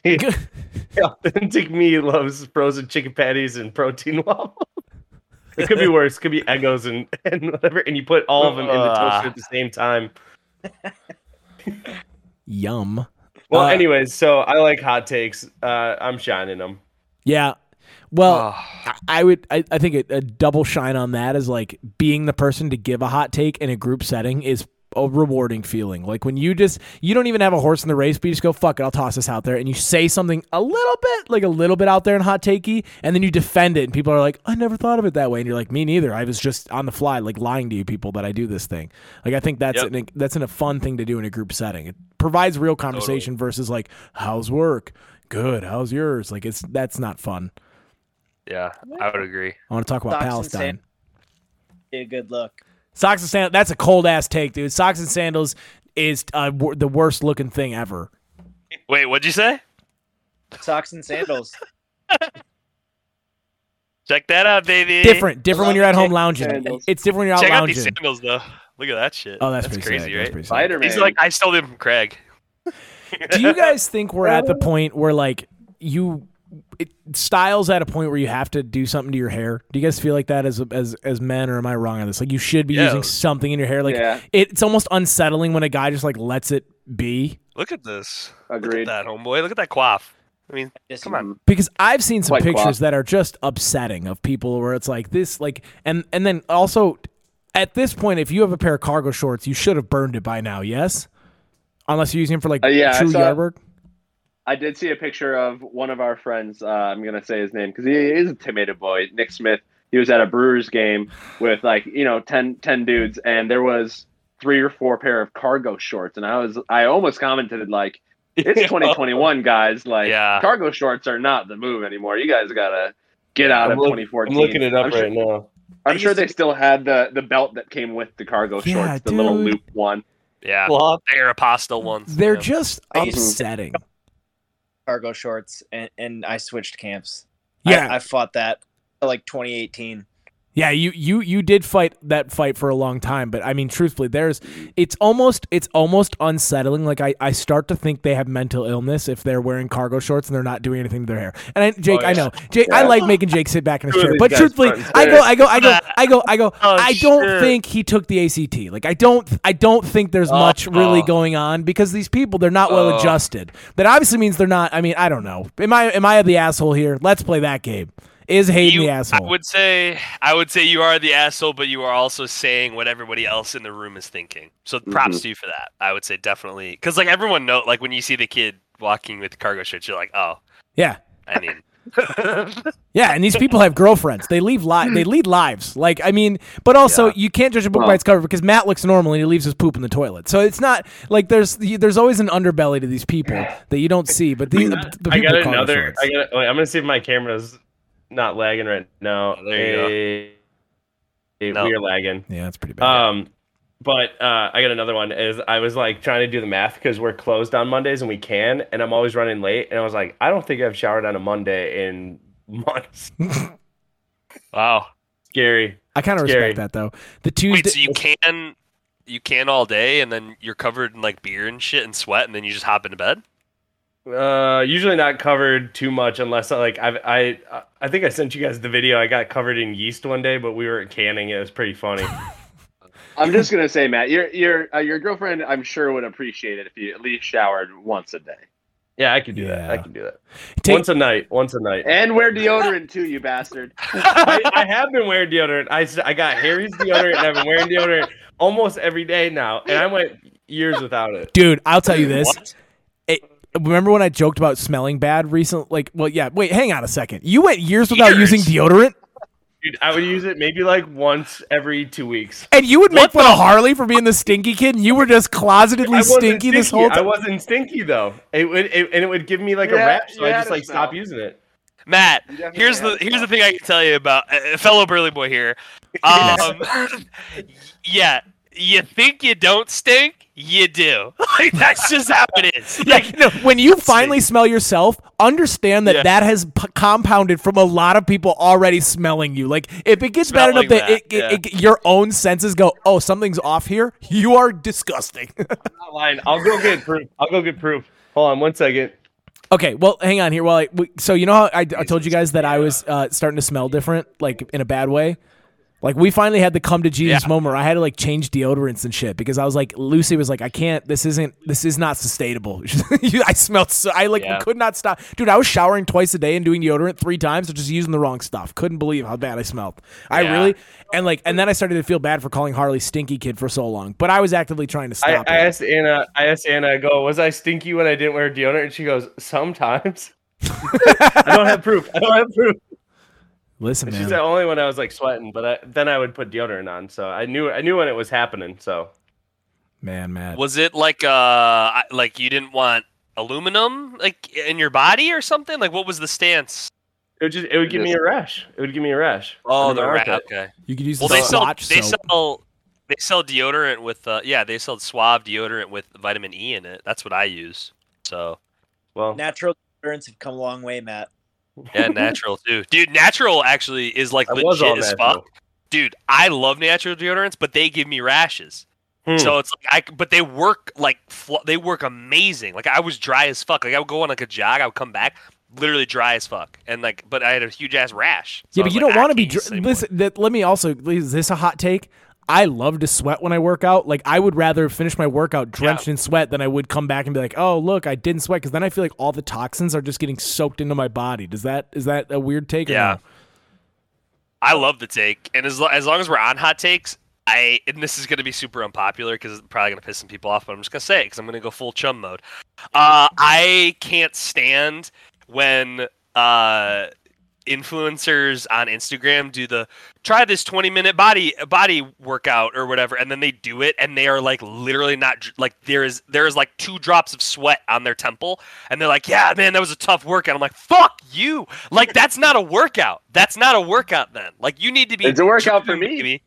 The authentic me loves frozen chicken patties and protein waffles. It could be worse. It could be Eggos and, and whatever, and you put all of them in the toaster at the same time. Yum. Well, Uh, anyways, so I like hot takes. Uh, I'm shining them. Yeah. Well, Oh. I- I would. I, I think a, a double shine on that is like being the person to give a hot take in a group setting is a rewarding feeling. Like when you just you don't even have a horse in the race, but you just go fuck it, I'll toss this out there, and you say something a little bit like a little bit out there and hot takey, and then you defend it, and people are like, I never thought of it that way, and you're like, me neither. I was just on the fly, like lying to you people that I do this thing. Like I think that's Yep. an, that's an, a fun thing to do in a group setting. It provides real conversation versus like, how's work? Good. How's yours? Like it's that's not fun. Yeah, I would agree. I want to talk about Socks Palestine. Be a good look. Socks and sandals. That's a cold ass take, dude. Socks and sandals is uh, wor- the worst looking thing ever. Wait, what'd you say? Socks and sandals. [laughs] Check that out, baby. Different, different when you're at home lounging. sandals. It's different when you're out Check out lounging. these sandals, though. Look at that shit. oh, that's, pretty crazy, sick. right? That's. Spider-Man. are like I stole them from Craig. Do you [laughs] guys think we're at the point where like you it, styles at a point where you have to do something to your hair? Do you guys feel like that as as as men, or am I wrong on this? Like you should be Yeah. using something in your hair. Like Yeah. it, it's almost unsettling when a guy just like lets it be. Look at this. Look at Agreed. that, homeboy. Look at that quaff. I mean, Just- come on. because I've seen some White pictures cloth. that are just upsetting of people where it's like this, like, and and then also at this point, if you have a pair of cargo shorts, you should have burned it by now. Yes, unless you're using them for like Uh, yeah, true saw- yard work. I did see a picture of one of our friends. Uh, I'm gonna say his name because he is a tomato boy, Nick Smith. He was at a Brewers game with like you know 10, 10 dudes, and there was three or four pair of cargo shorts, and I was I almost commented like, "It's [laughs] 2021, guys. Like Yeah. cargo shorts are not the move anymore. You guys gotta get out I'm of look- 2014." I'm looking it up I'm sure, right now. I'm sure they to- still had the the belt that came with the cargo Yeah, shorts, the little loop one. Yeah. Cloth. Aeropostale ones. They're yeah. just I used- upsetting. Cargo shorts and, and I switched camps. Yeah. I, I fought that like 2018. Yeah, you you you did fight that fight for a long time, but I mean, truthfully, there's it's almost it's almost unsettling. Like I, I start to think they have mental illness if they're wearing cargo shorts and they're not doing anything to their hair. And I, Jake, Oh, I know, Jake, I like making Jake sit back in his chair, but truthfully, I go. I go, I go, I go, I go. [laughs] Oh, I don't shit. think he took the ACT. Like I don't, I don't think there's Oh, much really oh. going on because these people they're not well Oh. adjusted. That obviously means they're not. I mean, I don't know. Am I am I the asshole here? Let's play that game. Is Hayden You- the I would say I would say you are the asshole, but you are also saying what everybody else in the room is thinking. So mm-hmm. props to you for that. I would say definitely because like everyone know like when you see the kid walking with cargo shorts, you're like, oh, yeah. I mean, [laughs] Yeah, and these people have girlfriends. They leave li- they lead lives. Like I mean, but also Yeah. you can't judge a book Well- by its cover because Matt looks normal and he leaves his poop in the toilet. So it's not like there's there's always an underbelly to these people that you don't see. But these the, the I people got with cargo another. shorts. I got. Wait, I'm gonna see if my camera's not lagging right now. Oh, there you go. No. We are lagging. yeah, that's pretty bad. Um, but uh, I got another one. Is I was like trying to do the math because we're closed on Mondays and we can, and I'm always running late. And I was like, I don't think I've showered on a Monday in months. [laughs] wow. Scary. I kind of respect that though. The Tuesday. Wait, so you can you can all day, and then you're covered in like beer and shit and sweat, and then you just hop into bed? Uh, usually not covered too much unless I like I I I think I sent you guys the video. I got covered in yeast one day, but we were canning it. It was pretty funny. [laughs] I'm just gonna say, Matt, your your uh, your girlfriend, I'm sure would appreciate it if you at least showered once a day yeah, I could do that. I Yeah. could do that. Take- once a night. Once a night. and wear deodorant too, you bastard. [laughs] I, I have been wearing deodorant. I, I got Harry's deodorant and I've been wearing deodorant almost every day now. And I went years without it. Dude, I'll tell you this. What? It, remember when I joked about smelling bad recently? Like, well, yeah. Wait, hang on a second. You went years without Years? using deodorant, Dude, I would use it maybe like once every two weeks. and you would make What fun of Harley for being the stinky kid, and you were just I closetedly wasn't stinky this stinky. whole I wasn't stinky though. It would it, and it would give me like a Yeah, rap, so I just a like stop using it. Matt, here's the here's the thing I can tell you about a fellow burly boy here. [laughs] Um, [laughs] yeah, you think you don't stink, you do. [laughs] Like that's just how it is. [laughs] Yeah, Like, no, when you finally smell yourself, understand that Yeah. that has p- compounded from a lot of people already smelling you. Like if it gets bad enough Smelling that, it, that, it, it- your own senses go, "Oh, something's off here." You are disgusting. [laughs] I'm Not lying. I'll go get proof. I'll go get proof. Hold on one second. okay, well, hang on here. While I, we- so you know how I, I told you guys that I was uh, starting to smell different, like in a bad way. Like we finally had the come to Jesus Yeah. moment. Where I had to like change deodorants and shit because I was like, Lucy was like, I can't. This isn't. This is not sustainable. [laughs] I smelled so. I like Yeah. could not stop, dude. I was showering twice a day and doing deodorant three times, or just using the wrong stuff. Couldn't believe how bad I smelled. I Yeah. really and like, and then I started to feel bad for calling Harley Stinky Kid for so long. But I was actively trying to stop I it. asked Anna. I asked Anna. I go, was I stinky when I didn't wear deodorant? And she goes, sometimes. [laughs] I don't have proof. I don't have proof. Listen, she's man. said only one I was like sweating, but I, then I would put deodorant on. So I knew I knew when it was happening. So Man, man. was it like uh like you didn't want aluminum like in your body or something? Like what was the stance? it would just it would give me a rash. It would give me a rash. Oh, the my ra- armpit. okay. You could use Well, the they sell Swatch they soap. sell they sell deodorant with uh yeah they sell Suave deodorant with vitamin E in it. That's what I use. So Well, Natural deodorants have come a long way, Matt. Yeah, [laughs] natural too, dude. Natural actually is like I legit as natural. fuck, dude. I love natural deodorants, but they give me rashes. Hmm. So it's like I, but they work like fl- they work amazing. Like I was dry as fuck. Like I would go on like a jog, I would come back literally dry as fuck, and like, but I had a huge ass rash. So Yeah, but you like, don't want to be. Dr- listen, that, let me also. Is this a hot take? I love to sweat when I work out. Like I would rather finish my workout drenched in sweat than I would come back and be like, "Oh, look, I didn't sweat," because then I feel like all the toxins are just getting soaked into my body. Does that is that a weird take? or Yeah. no? I love the take, and as lo- as long as we're on hot takes, I and this is going to be super unpopular because it's probably going to piss some people off, but I'm just going to say it because I'm going to go full chum mode. Uh, I can't stand when uh, influencers on Instagram do the try this 20 minute body body workout or whatever, and then they do it, and they are like literally not like there is there is like two drops of sweat on their temple, and they're like, yeah, man, that was a tough workout. I'm like, fuck you, like that's not a workout. That's not a workout then. Like you need to be. It's a workout for me.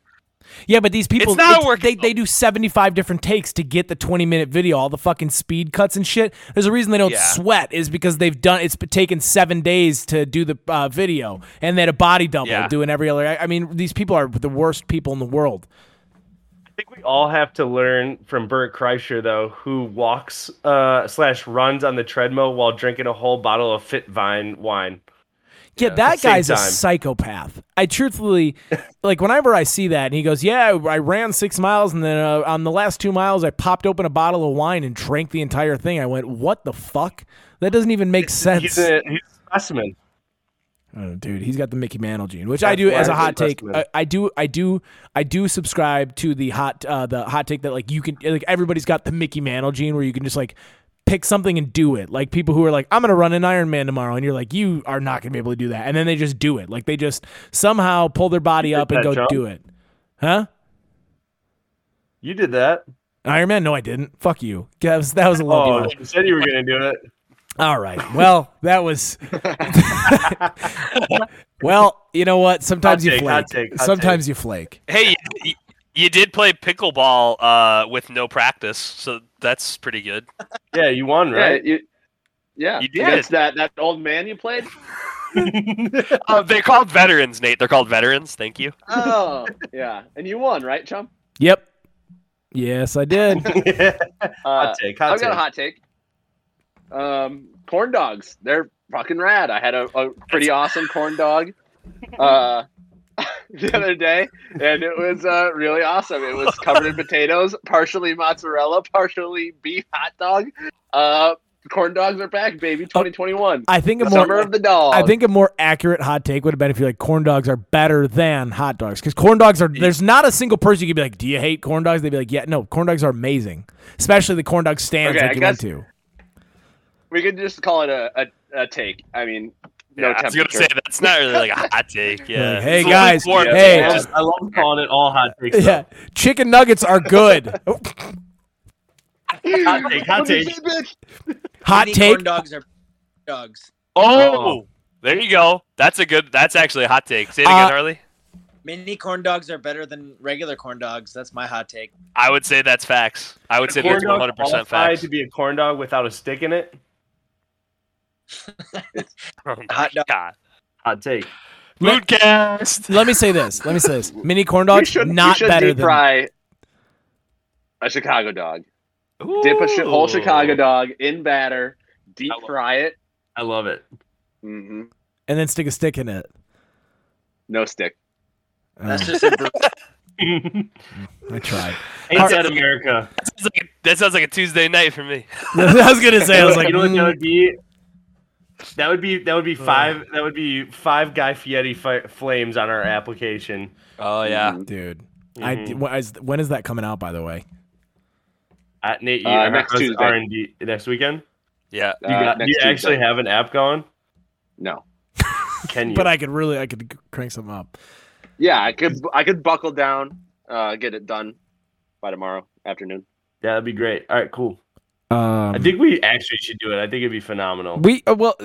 Yeah, but these people, It's not it's- they they do seventy five different takes to get the twenty minute video, all the fucking speed cuts and shit. There's a reason they don't Yeah. sweat is because they've done it's taken seven days to do the uh, video, and they had a body double Yeah. doing every other. I, mean, these people are the worst people in the world. I think we all have to learn from Bert Kreischer though, who walks uh, slash runs on the treadmill while drinking a whole bottle of Fit Vine wine. Yeah, that guy's a psychopath. I truthfully, like, whenever I see that, and he goes, "Yeah, I ran six miles, and then uh, on the last two miles, I popped open a bottle of wine and drank the entire thing." I went, "What the fuck? That doesn't even make sense." He's a, he's a specimen. Oh, dude, he's got the Mickey Mantle gene, which I do as a hot take. I, I do, I do, I do subscribe to the hot, uh, the hot take that like you can, like everybody's got the Mickey Mantle gene where you can just like pick something and do it. Like people who are like, I'm gonna run an Ironman tomorrow, and you're like, you are not gonna be able to do that, and then they just do it. Like they just somehow pull their body up and go jump? do it. Huh? You did that. Iron Man? No, I didn't. Fuck you. That was, that was a little Oh, much. you said you were gonna do it. All right. Well, that was. [laughs] well, you know what? Sometimes you take, flake. hot take, hot Sometimes you flake. Hey, you, you did play pickleball uh, with no practice, so that's pretty good. Yeah, you won, right? Yeah, you, yeah. You did. Against that that old man you played. [laughs] [laughs] Uh, they're called veterans, Nate. They're called veterans. Thank you. Oh, [laughs] yeah, and you won, right, chum? Yep. Yes, I did. Uh, hot take. Hot I've got a hot take. Um, corn dogs. They're fucking rad. I had a, a pretty awesome corn dog uh, [laughs] the other day, and it was uh, really awesome. It was covered in potatoes, partially mozzarella, [laughs] partially beef hot dog. Uh, corn dogs are back, baby. 2021. I think a The more summer of the dog. I think a more accurate hot take would have been if you're like corn dogs are better than hot dogs because corn dogs are. There's not a single person you could be like, "Do you hate corn dogs?" They'd be like, "Yeah, no, corn dogs are amazing, especially the corn dog stands Okay, like I you went to." we could just call it a, a, a take. I mean, no Yeah, I was gonna say that's not really like a hot take. [laughs] Yeah. Like, hey, It's guys, lukewarm Yeah, hey. I, just, I love calling it all hot takes. though. Yeah, chicken nuggets are good. [laughs] Hot take. Hot What did you take. hot take. Corn dogs are dogs. Oh, there you go. That's a good. That's actually a hot take. Say it again, Uh, Harley. Mini corn dogs are better than regular corn dogs. That's my hot take. I would say that's facts. I would say that's 100 percent qualify facts. to be a corn dog without a stick in it. [laughs] Oh Hot dog. God. Hot take. Foodcast. Let me say this. Let me say this. Mini corn We dogs should, not should better deep than fry a Chicago dog. Dip a shi- whole Chicago dog in batter, deep I fry it. I love it. hmm and then stick a stick in it. No stick. That's Oh, just a [laughs] I tried. Ain't that America? That sounds, like a, that sounds like a Tuesday night for me. [laughs] I was gonna say. I was like, you know what that mm, would be? That would be that would be five. That would be five Guy Fieri fi- flames on our application. Oh yeah. Mhm. dude. I Mhm. when is, when is that coming out? By the way, At Nate, you Uh, next Tuesday. R and D next weekend. Yeah. You, Uh, do next you actually have an app going? No. [laughs] Can [laughs] you? but I could really, I could crank something up. Yeah, I could I could buckle down, uh, get it done by tomorrow afternoon. yeah, that'd be great. All right, cool. Um, I think we actually should do it. I think it'd be phenomenal. we uh, well,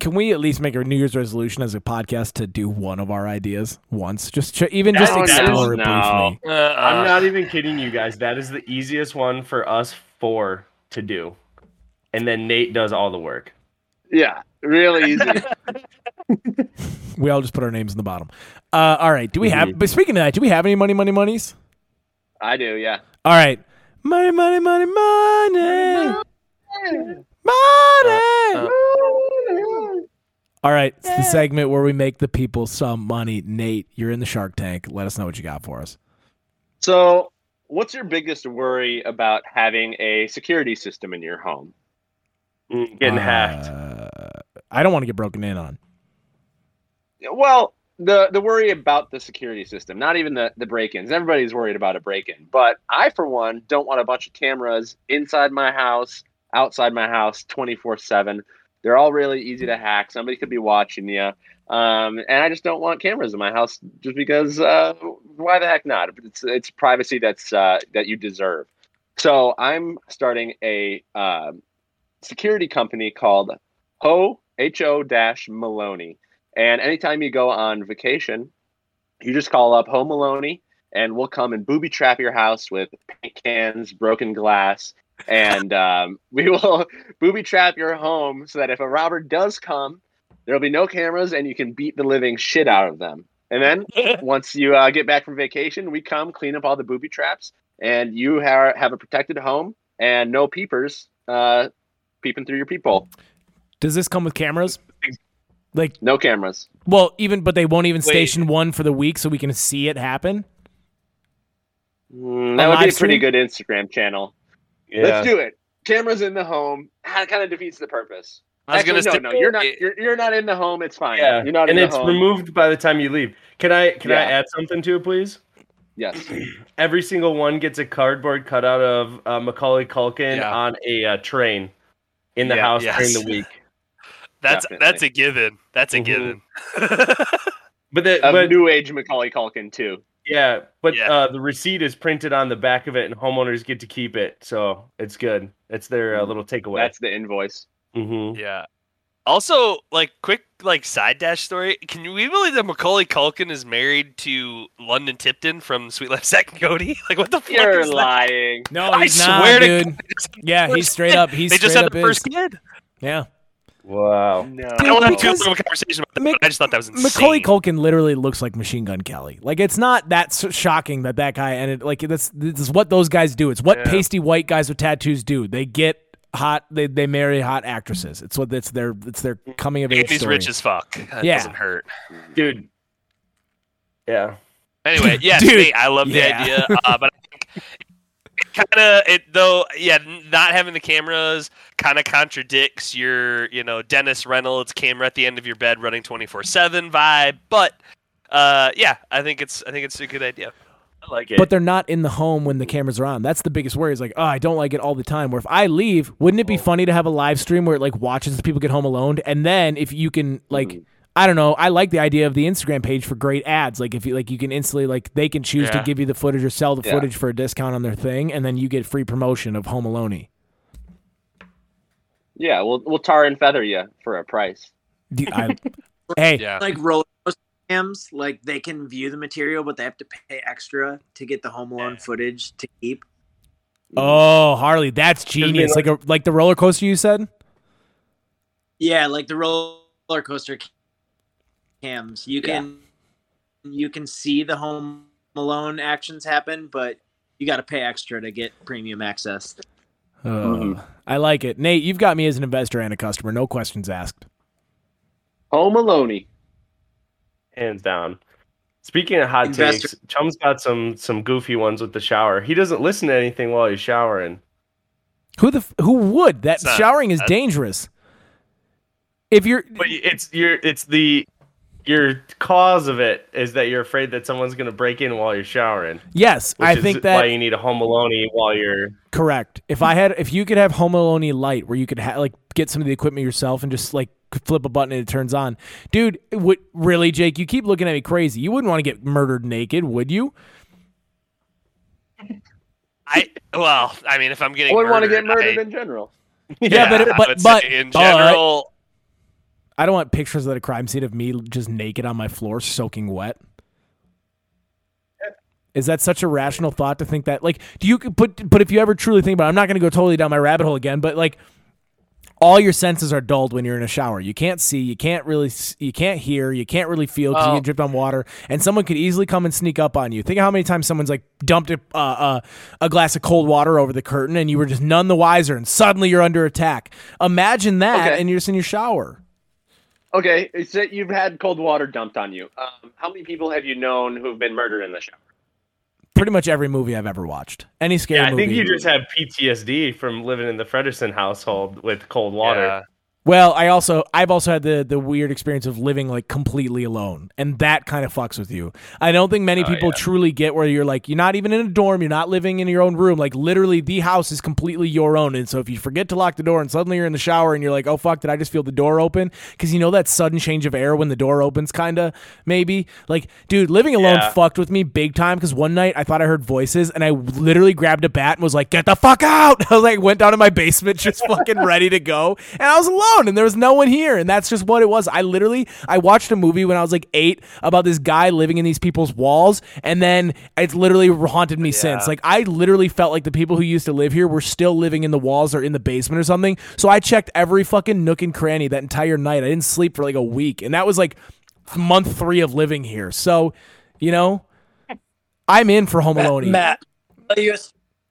can we at least make a New Year's resolution as a podcast to do one of our ideas once? Just ch- even just That- that is- explore it no. briefly. Uh, I'm not even kidding you guys. That is the easiest one for us four to do, and then Nate does all the work. Yeah, really easy. [laughs] We all just put our names in the bottom. Uh, all right. Do we have? Mhm. But speaking of that, do we have any money, money, monies? I do. Yeah. All right. Money, money, money, money. Money. Uh, All right. It's the segment where we make the people some money. Nate, you're in the Shark Tank. Let us know what you got for us. So, what's your biggest worry about having a security system in your home? Mm, Getting hacked. Uh, I don't want to get broken in on. Well, the the worry about the security system, not even the the break-ins. Everybody's worried about a break-in, but I, for one, don't want a bunch of cameras inside my house, outside my house, twenty four seven. They're all really easy to hack. Somebody could be watching you, um, and I just don't want cameras in my house just because. Uh, why the heck not? It's it's privacy that's uh, that you deserve. So I'm starting a um, security company called Ho H O Maloney. And anytime you go on vacation, you just call up Home Maloney and we'll come and booby trap your house with paint cans, broken glass, and um, [laughs] we will booby trap your home so that if a robber does come, there'll be no cameras and you can beat the living shit out of them. And then [laughs] once you uh, get back from vacation, we come clean up all the booby traps and you ha- have a protected home and no peepers uh, peeping through your peephole. Does this come with cameras? Like, No cameras. well, even but they won't even Wait. station one for the week so we can see it happen. Mm, that would be a pretty stream? good Instagram channel. Yeah. Let's do it. Cameras in the home. That kind of defeats the purpose. I was Actually, gonna no, no, you're not. You're, you're not in the home. It's fine. Yeah, you're not and in it's the home. removed by the time you leave. Can I can I add something to it, please? Yes. [clears throat] Every single one gets a cardboard cutout of uh, Macaulay Culkin Yeah. on a uh, train in the Yeah, house yes. during the week. That's Definitely. that's a given. That's a Mhm. given. [laughs] But the, Of but new age Macaulay Culkin too. yeah, but Yeah. Uh, the receipt is printed on the back of it, and homeowners get to keep it, so it's good. It's their uh, little takeaway. That's the invoice. hmm yeah. Also, like quick like side dash story. Can we believe that Macaulay Culkin is married to London Tipton from Suite Life Zack and Cody? [laughs] Like what the fuck You're is that? lying. No, I he's not, swear to dude. God, they just had Yeah, he's straight kid. up. He's they just straight had up the first is. kid. Yeah. Wow. No. I don't want to because have a conversation about that, Mac- but I just thought that was insane. Macaulay Culkin literally looks like Machine Gun Kelly. Like it's not that s- shocking that that guy and it like that's this is what those guys do. It's what Yeah. pasty white guys with tattoos do. They get hot. They they marry hot actresses. It's what it's their it's their coming of age And he's story. rich as fuck. That Yeah. doesn't hurt. Dude. Yeah. Anyway, yeah, [laughs] Dude, Nate, I love the yeah. idea, uh, but I think kind of it though. Yeah, not having the cameras kind of contradicts your, you know, Dennis Reynolds camera at the end of your bed running twenty four seven vibe. But uh, yeah, I think it's I think it's a good idea. I like it. but they're not in the home when the cameras are on. That's the biggest worry. Is like, oh, I don't like it all the time. Where if I leave, wouldn't it be funny to have a live stream where it like watches the people get home alone, and then if you can like. I don't know. I like the idea of the Instagram page for great ads. Like if you like, you can instantly like they can choose to give you the footage or sell the Yeah. footage for a discount on their thing, and then you get free promotion of Home Alone. Yeah, we'll we'll tar and feather you for a price. Do- I- [laughs] hey, Yeah, like roller coaster cams, like they can view the material, but they have to pay extra to get the Home Alone footage to keep. Oh, Harley, that's genius. Like a like the roller coaster you said. Yeah, like the roller coaster cams. You can you can see the Home Alone actions happen, but you got to pay extra to get premium access. Oh, mm-hmm. I like it, Nate. You've got me as an investor and a customer. No questions asked. Home Alone. hands down. Speaking of hot Investor- takes, Chum's got some some goofy ones with the shower. He doesn't listen to anything while he's showering. Who the who would that not- showering is dangerous. If you're But it's your it's the your cause of it is that you're afraid that someone's gonna break in while you're showering. yes, Which I is think why you need a home alone while you're correct. If I had, if you could have Home Alone Light, where you could ha- like get some of the equipment yourself and just like flip a button and it turns on, dude. it Would really, Jake? You keep looking at me crazy. You wouldn't want to get murdered naked, would you? [laughs] I well, I mean, if I'm getting, I getting wouldn't want to get murdered I, in general. Yeah, but it- but- but- say in all right. I don't want pictures at a crime scene of me just naked on my floor, soaking wet. Is that such a rational thought to think that? Like, do you? But but if you ever truly think about, it, I'm not going to go totally down my rabbit hole again. But like, all your senses are dulled when you're in a shower. You can't see, you can't really, you can't hear, you can't really feel because you Oh. get dripped on water, and someone could easily come and sneak up on you. Think of how many times someone's like dumped a, uh, uh, a glass of cold water over the curtain, and you were just none the wiser, and suddenly you're under attack. Imagine that, Okay. and you're just in your shower. Okay, so you've had cold water dumped on you. Um, how many people have you known who've been murdered in the shower? pretty much every movie I've ever watched. Any scary Yeah, I movie. think you just have PTSD from living in the Frederson household with cold water. Yeah. Well, I also I've also had the the weird experience of living like completely alone, and that kind of fucks with you. I don't think many Oh, people yeah. truly get where you're like you're not even in a dorm, you're not living in your own room. Like literally, the house is completely your own, and so if you forget to lock the door and suddenly you're in the shower and you're like, oh fuck, did I just feel the door open? Because you know that sudden change of air when the door opens, kind of maybe. Like, dude, living alone Yeah. fucked with me big time. Because one night I thought I heard voices, and I literally grabbed a bat and was like, get the fuck out! [laughs] I was like, went down to my basement, just fucking ready to go, and I was alone, and there was no one here, and that's just what it was. I literally I watched a movie when I was like eight about this guy living in these people's walls, and then it's literally haunted me since. Like I literally felt like the people who used to live here were still living in the walls or in the basement or something. So I checked every fucking nook and cranny that entire night. I didn't sleep for like a week, and that was like month three of living here. So, you know, I'm in for Home Alone. Matt, I'll tell you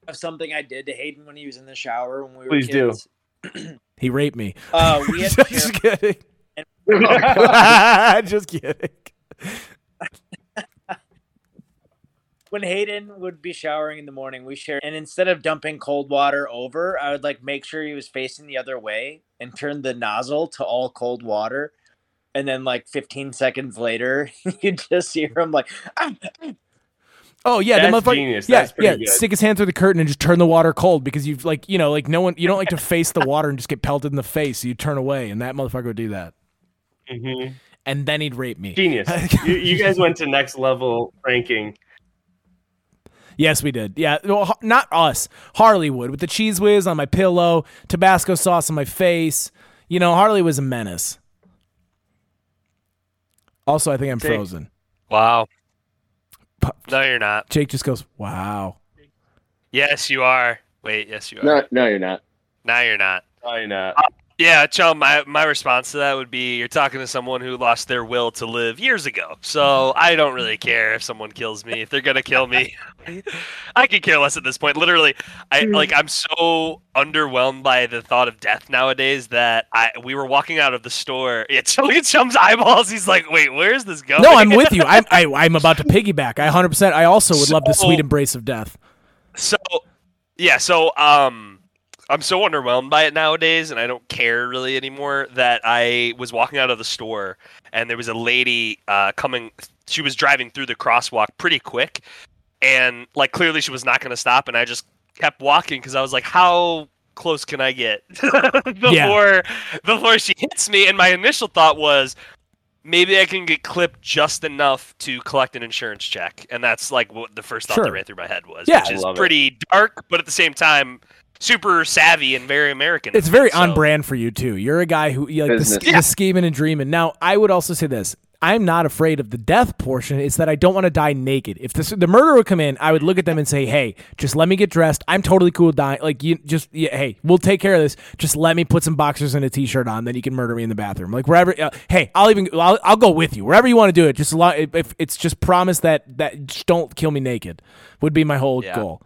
of something I did to Hayden when he was in the shower when we were Please do. [clears throat] He raped me. Uh, we had [laughs] [laughs] [laughs] Just kidding. Just kidding. when Hayden would be showering in the morning, we shared, and instead of dumping cold water over, I would like make sure he was facing the other way and turn the nozzle to all cold water. And then, like 15 seconds later, you just hear him like, "Ah, ah." Oh yeah, That's the motherfucker. genius. Yeah, That's pretty yeah. good. Stick his hand through the curtain and just turn the water cold because you've like you know like no one you don't like to [laughs] face the water and just get pelted in the face. So you turn away, and that motherfucker would do that, Mhm. and then he'd rape me. Genius. you, you guys went to next level ranking. Yes, we did. Yeah, well, Har- not us. Harley would with the Cheez Whiz on my pillow, Tabasco sauce on my face. You know, Harley was a menace. Also, I think I'm Jake. frozen. Wow. Pu- No, you're not. Jake just goes, "Wow." Yes, you are. Wait, yes, you are. No, no, you're not. Now you're not. No, you're not. Uh, Yeah, Chum, my, my response to that would be you're talking to someone who lost their will to live years ago. So I don't really care if someone kills me. If they're gonna kill me, [laughs] I could care less at this point. Literally, I like I'm so underwhelmed by the thought of death nowadays that I we were walking out of the store. [laughs] Yeah, look at Chum's eyeballs. He's like, wait, where's this going? No, I'm with you. [laughs] I'm I, I'm about to piggyback. I 100. percent I also would love the sweet embrace of death. So, yeah, so um, I'm so underwhelmed by it nowadays, and I don't care really anymore. That I was walking out of the store, and there was a lady uh, coming. She was driving through the crosswalk pretty quick, and like clearly she was not going to stop, and I just kept walking because I was like, how close can I get [laughs] before before she hits me? And my initial thought was. Maybe I can get clipped just enough to collect an insurance check, and that's like what the first thought Sure. that ran through my head was, Yeah. which is love it. pretty dark, but at the same time, super savvy and very American. It's very So- on brand for you too. You're a guy who you like the, Business. sch- the scheming and dreaming. Now, I would also say this: I'm not afraid of the death portion. It's that I don't want to die naked. If this, the murderer would come in, I would look at them and say, "Hey, just let me get dressed. I'm totally cool dying. Like you, just yeah, hey, we'll take care of this. Just let me put some boxers and a t-shirt on, then you can murder me in the bathroom. Like wherever. Uh, hey, I'll even I'll, I'll go with you wherever you want to do it. Just a lot. If, if it's just promise that that just don't kill me naked would be my whole Yeah. goal.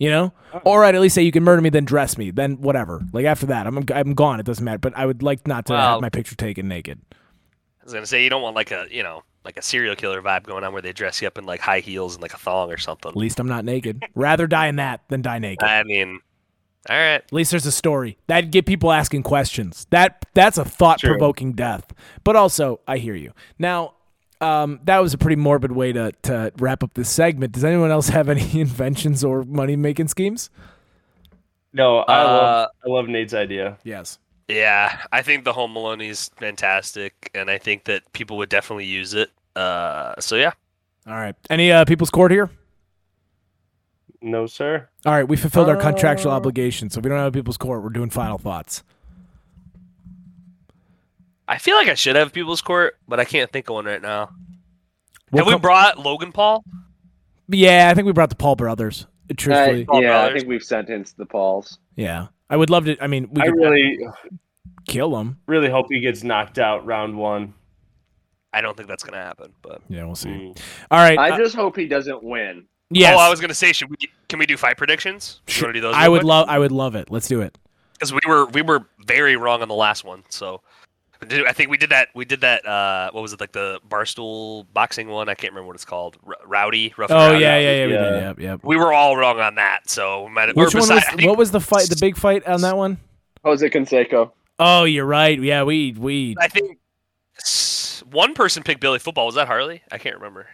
You know, uh-uh. or I'd at least say you can murder me, then dress me, then whatever. Like after that, I'm I'm gone. It doesn't matter. But I would like not to have my picture taken naked. I was gonna say you don't want like a you know like a serial killer vibe going on where they dress you up in like high heels and like a thong or something. At least I'm not naked. Rather die in that than die naked. I mean, all right. At least there's a story. That'd get people asking questions. That that's a thought provoking death. But also, I hear you. Now, um, that was a pretty morbid way to to wrap up this segment. Does anyone else have any [laughs] inventions or money making schemes? No, I Uh, love I love Nate's idea. Yes. Yeah, I think the Home Alone is fantastic, and I think that people would definitely use it. Uh, so yeah, All right. Any uh, people's court here? No, sir. All right. We fulfilled our contractual Uh, obligations, so we don't have a people's court. We're doing final thoughts. I feel like I should have People's Court, but I can't think of one right now. We'll have we come- brought Logan Paul? yeah, I think we brought the Paul brothers. Truthfully, Uh, yeah, I think we've sentenced the Pauls. yeah. I would love to. I mean, we I really, kill him. really hope he gets knocked out round one. I don't think that's gonna happen, but Yeah, we'll see. Mm. All right. I uh, just hope he doesn't win. yes. oh, I was gonna say, should we? Can we do fight predictions? Do you want to do those? I would love. I would love it. Let's do it. because we were we were very wrong on the last one. So Did- I think we did that. We did that. Uh, what was it like the barstool boxing one? I can't remember what it's called. R- Rowdy. Rough Oh Rowdy. yeah, yeah, yeah. We Yeah. did. Yep, yep. We were all wrong on that. So we might have. Which one beside- was? Think What was the fight? The big fight on that one? Jose Canseco. Oh, you're right. Yeah, we we. I think one person picked Billy football. Was that Harley? I can't remember.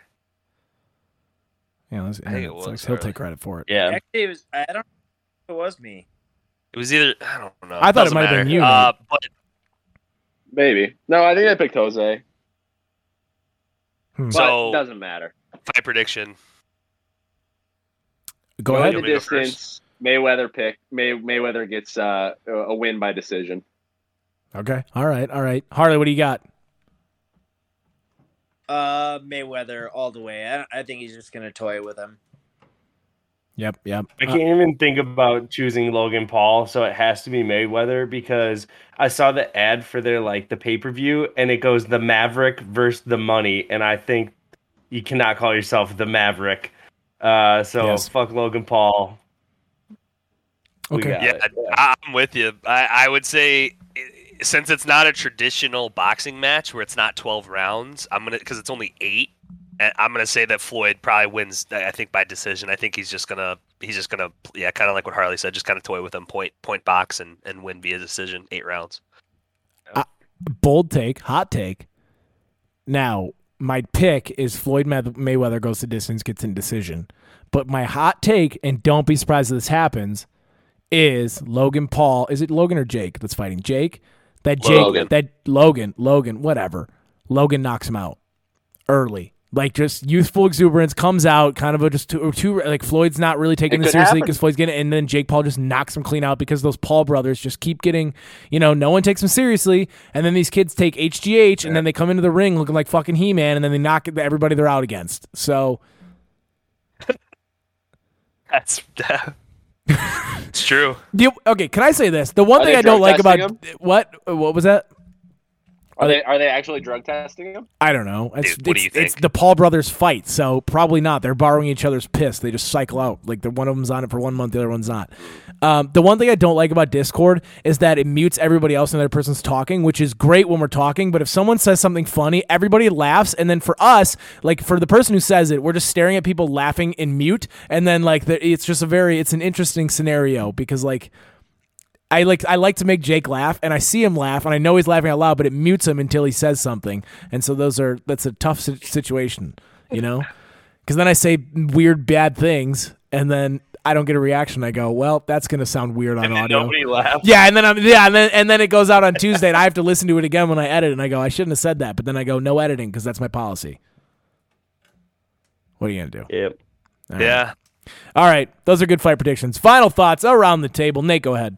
Yeah, let's, I think it was sucks. he'll take credit for it. Yeah. Actually, it was. I don't. know if It was me. It was either I don't know. I thought it Doesn't might have been you, Uh, but Maybe. No, I think I picked Jose. Hmm. But So- it doesn't matter. fight prediction. Go Going ahead. the You want me to go distance. Mayweather pick. May Mayweather gets uh, a a win by decision. Okay. All right. All right. Harley, what do you got? Uh, Mayweather all the way. I, I think he's just gonna toy with him. Yep. Yep. I Uh, can't even think about choosing Logan Paul, so it has to be Mayweather because I saw the ad for their like the pay per view, and it goes the Maverick versus the Money, and I think you cannot call yourself the Maverick. Uh, so Yes. fuck Logan Paul. Okay. got Yeah. I, I'm with you. I, I would say since it's not a traditional boxing match where it's not 12 rounds, I'm gonna because it's only eight. And I'm gonna say that Floyd probably wins. I think by decision. I think he's just gonna he's just gonna yeah, kind of like what Harley said, just kind of toy with him, point point box and and win via decision, eight rounds. Uh, bold take, hot take. Now, my pick is Floyd May- Mayweather goes to distance, gets in decision. But my hot take, and don't be surprised if this happens, is Logan Paul. Is it Logan or Jake that's fighting? Jake. That Jake. Logan. That Logan. Logan. Whatever. Logan knocks him out early. Like just youthful exuberance comes out, kind of a just too, too like Floyd's not really taking It this seriously because Floyd's getting, it, and then Jake Paul just knocks him clean out because those Paul brothers just keep getting, you know, no one takes them seriously, and then these kids take HGH, and then they come into the ring looking like fucking He Man, and then they knock everybody they're out against. So [laughs] That's [laughs] it's true. the, okay, can I say this? The one Are thing I don't like about testing what what was that? Are they are they actually drug testing him? I don't know. It's, Dude, what do it's, you it's the Paul brothers fight, so probably not. They're borrowing each other's piss. They just cycle out. Like the one of them's on it for one month, the other one's not. Um, the one thing I don't like about Discord is that it mutes everybody else and the other person's talking, which is great when we're talking. But if someone says something funny, everybody laughs, and then for us, like for the person who says it, we're just staring at people laughing in mute, and then like the, it's just a very it's an interesting scenario because like. I like I like to make Jake laugh, and I see him laugh, and I know he's laughing out loud, but it mutes him until he says something, and so those are that's a tough situation, you know, [laughs] because then I say weird bad things, and then I don't get a reaction. I go, well, that's gonna sound weird on And audio. nobody laughed. Yeah, and then I'm yeah, and then and then it goes out on Tuesday, and I have to listen to it again when I edit, and I go, I shouldn't have said that, but then I go, no editing because that's my policy. What are you gonna do? Yep. All right. Yeah. All right, those are good fight predictions. Final thoughts around the table. Nate, go ahead.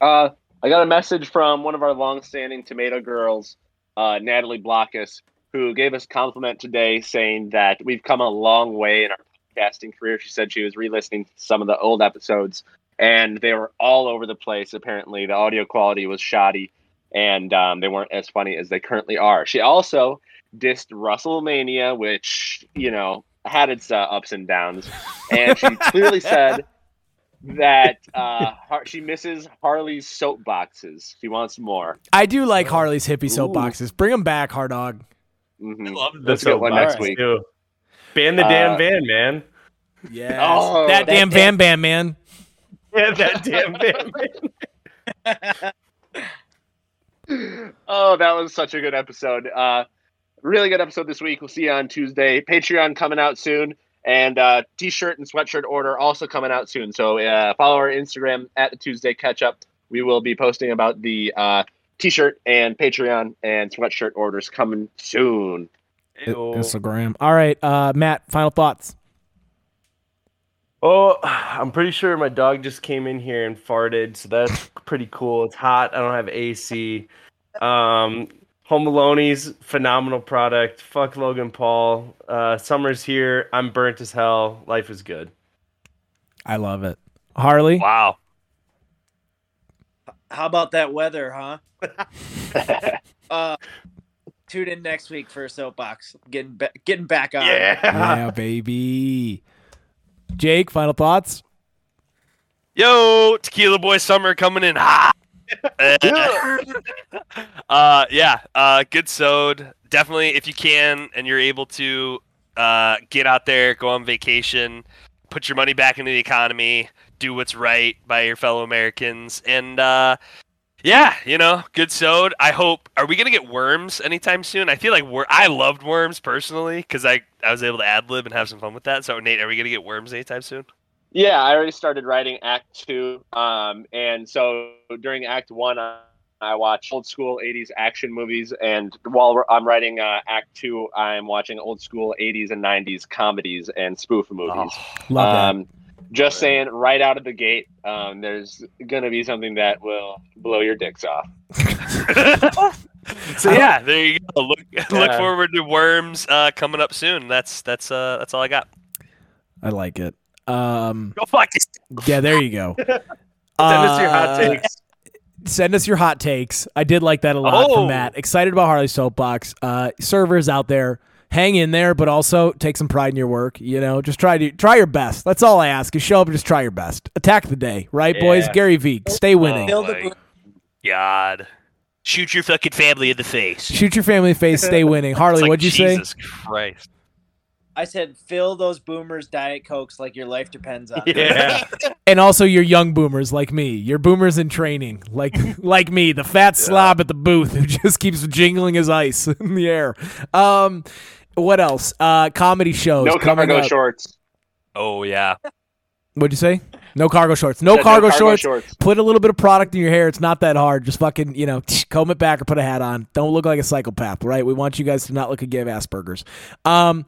Uh, I got a message from one of our long-standing tomato girls uh, Natalie Blockus, who gave us a compliment today saying that we've come a long way in our podcasting career. She said she was re listening to some of the old episodes and they were all over the place. Apparently, the audio quality was shoddy and um, they weren't as funny as they currently are. She also dissed WrestleMania, which, you know, had its uh, ups and downs. And she [laughs] clearly said that uh, Har- she misses Harley's soapboxes. She wants more. I do like Harley's hippie soapboxes. Bring them back, hard dog. Mhm. Love the Let's get one next week. too. Ban the Uh, damn van, man. Yeah. Oh, that that damn damn- Van Bam man. [laughs] Yeah, that damn van, man. [laughs] oh, that was such a good episode. Uh, really good episode this week. We'll see you on Tuesday. Patreon coming out soon, and uh, t-shirt and sweatshirt order also coming out soon. So uh, follow our Instagram at the Tuesday Catch Up. We will be posting about the uh, t-shirt and Patreon and sweatshirt orders coming soon. Instagram. All right, uh, Matt. Final thoughts. Oh, I'm pretty sure my dog just came in here and farted, so that's pretty cool. It's hot. I don't have AC. Um, Home Aloni's phenomenal product. Fuck Logan Paul. Uh, summer's here. I'm burnt as hell. Life is good. I love it. Harley. Wow. How about that weather, huh? [laughs] uh, tune in next week for a soapbox. Getting ba- getting back on. Yeah, [laughs] baby. Jake. Final thoughts. Yo, Tequila Boy Summer coming in hot. [laughs] uh, yeah, uh, good sode. Definitely, if you can and you're able to, uh, get out there, go on vacation, put your money back into the economy, do what's right by your fellow Americans, and uh, yeah, you know, good sode. I hope. Are we gonna get worms anytime soon? I feel like I loved worms personally because I I was able to ad lib and have some fun with that. So Nate, are we gonna get worms anytime soon? Yeah, I already started writing Act Two, um, and so during Act One, I, I watch old school '80s action movies, and while I'm writing uh, Act Two, I'm watching old school '80s and '90s comedies and spoof movies. Love that. um, just saying, right out of the gate, um, there's gonna be something that will blow your dicks off. [laughs] So yeah, there you go. Look look forward to worms uh, coming up soon. That's that's uh that's all I got. I like it. Um, Go fuck it. yeah, there you go. [laughs] Send us your hot Uh, takes. Send us your hot takes. I did like that a lot Oh. from Matt. Excited about Harley Soapbox. Uh, servers out there, hang in there, but also take some pride in your work. You know, just try to try your best. That's all I ask. Is show up and just try your best. Attack the day, right, boys? Gary V, stay winning. Oh, Fill the my boom- God. Shoot your fucking family in the face. Shoot your family in the face. Stay winning. Harley, like, what'd you say? Jesus Christ. I said fill those boomers diet cokes like your life depends on. it. Yeah. [laughs] And also your young boomers like me. Your boomers in training, like [laughs] like me, the fat slob at the booth who just keeps jingling his ice [laughs] in the air. Um, what else? Uh, comedy shows No coming cargo up. shorts. Oh yeah. What'd you say? No cargo shorts. No Said cargo, shorts. shorts. Put a little bit of product in your hair. It's not that hard. Just fucking, you know, [tsk] comb it back or put a hat on. Don't look like a psychopath, right? We want you guys to not look like you have Asperger's. Um,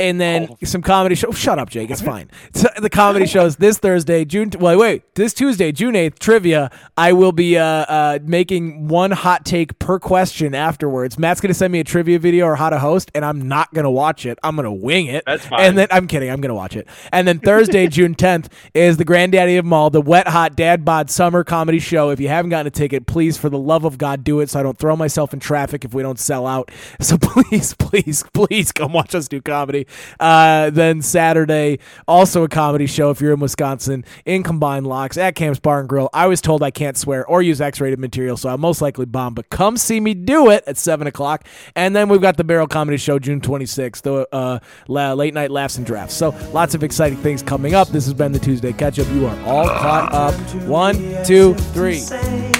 and then Oh. some comedy show. Shut up, Jake. It's fine. So the comedy shows this Thursday, June. Well, wait, this Tuesday, June eighth, trivia. I will be uh, uh, making one hot take per question afterwards. Matt's gonna send me a trivia video or how to host, and I'm not gonna watch it. I'm gonna wing it. That's fine. And then I'm kidding. I'm gonna watch it. And then Thursday, [laughs] June 10th, is the granddaddy of them all, the Wet Hot Dad Bod Summer Comedy Show. If you haven't gotten a ticket, please, for the love of God, do it so I don't throw myself in traffic if we don't sell out. So [laughs] please, please, please come watch us do comedy. Uh, then Saturday, also a comedy show if you're in Wisconsin in Combined Locks at Camps Bar and Grill. I was told I can't swear or use X-rated material, so I'll most likely bomb. But come see me do it at seven o'clock. And then we've got the Barrel Comedy Show June 26th, the uh, la- late night laughs and drafts. So lots of exciting things coming up. This has been the Tuesday Catch Up. You are all caught up. One, two, three.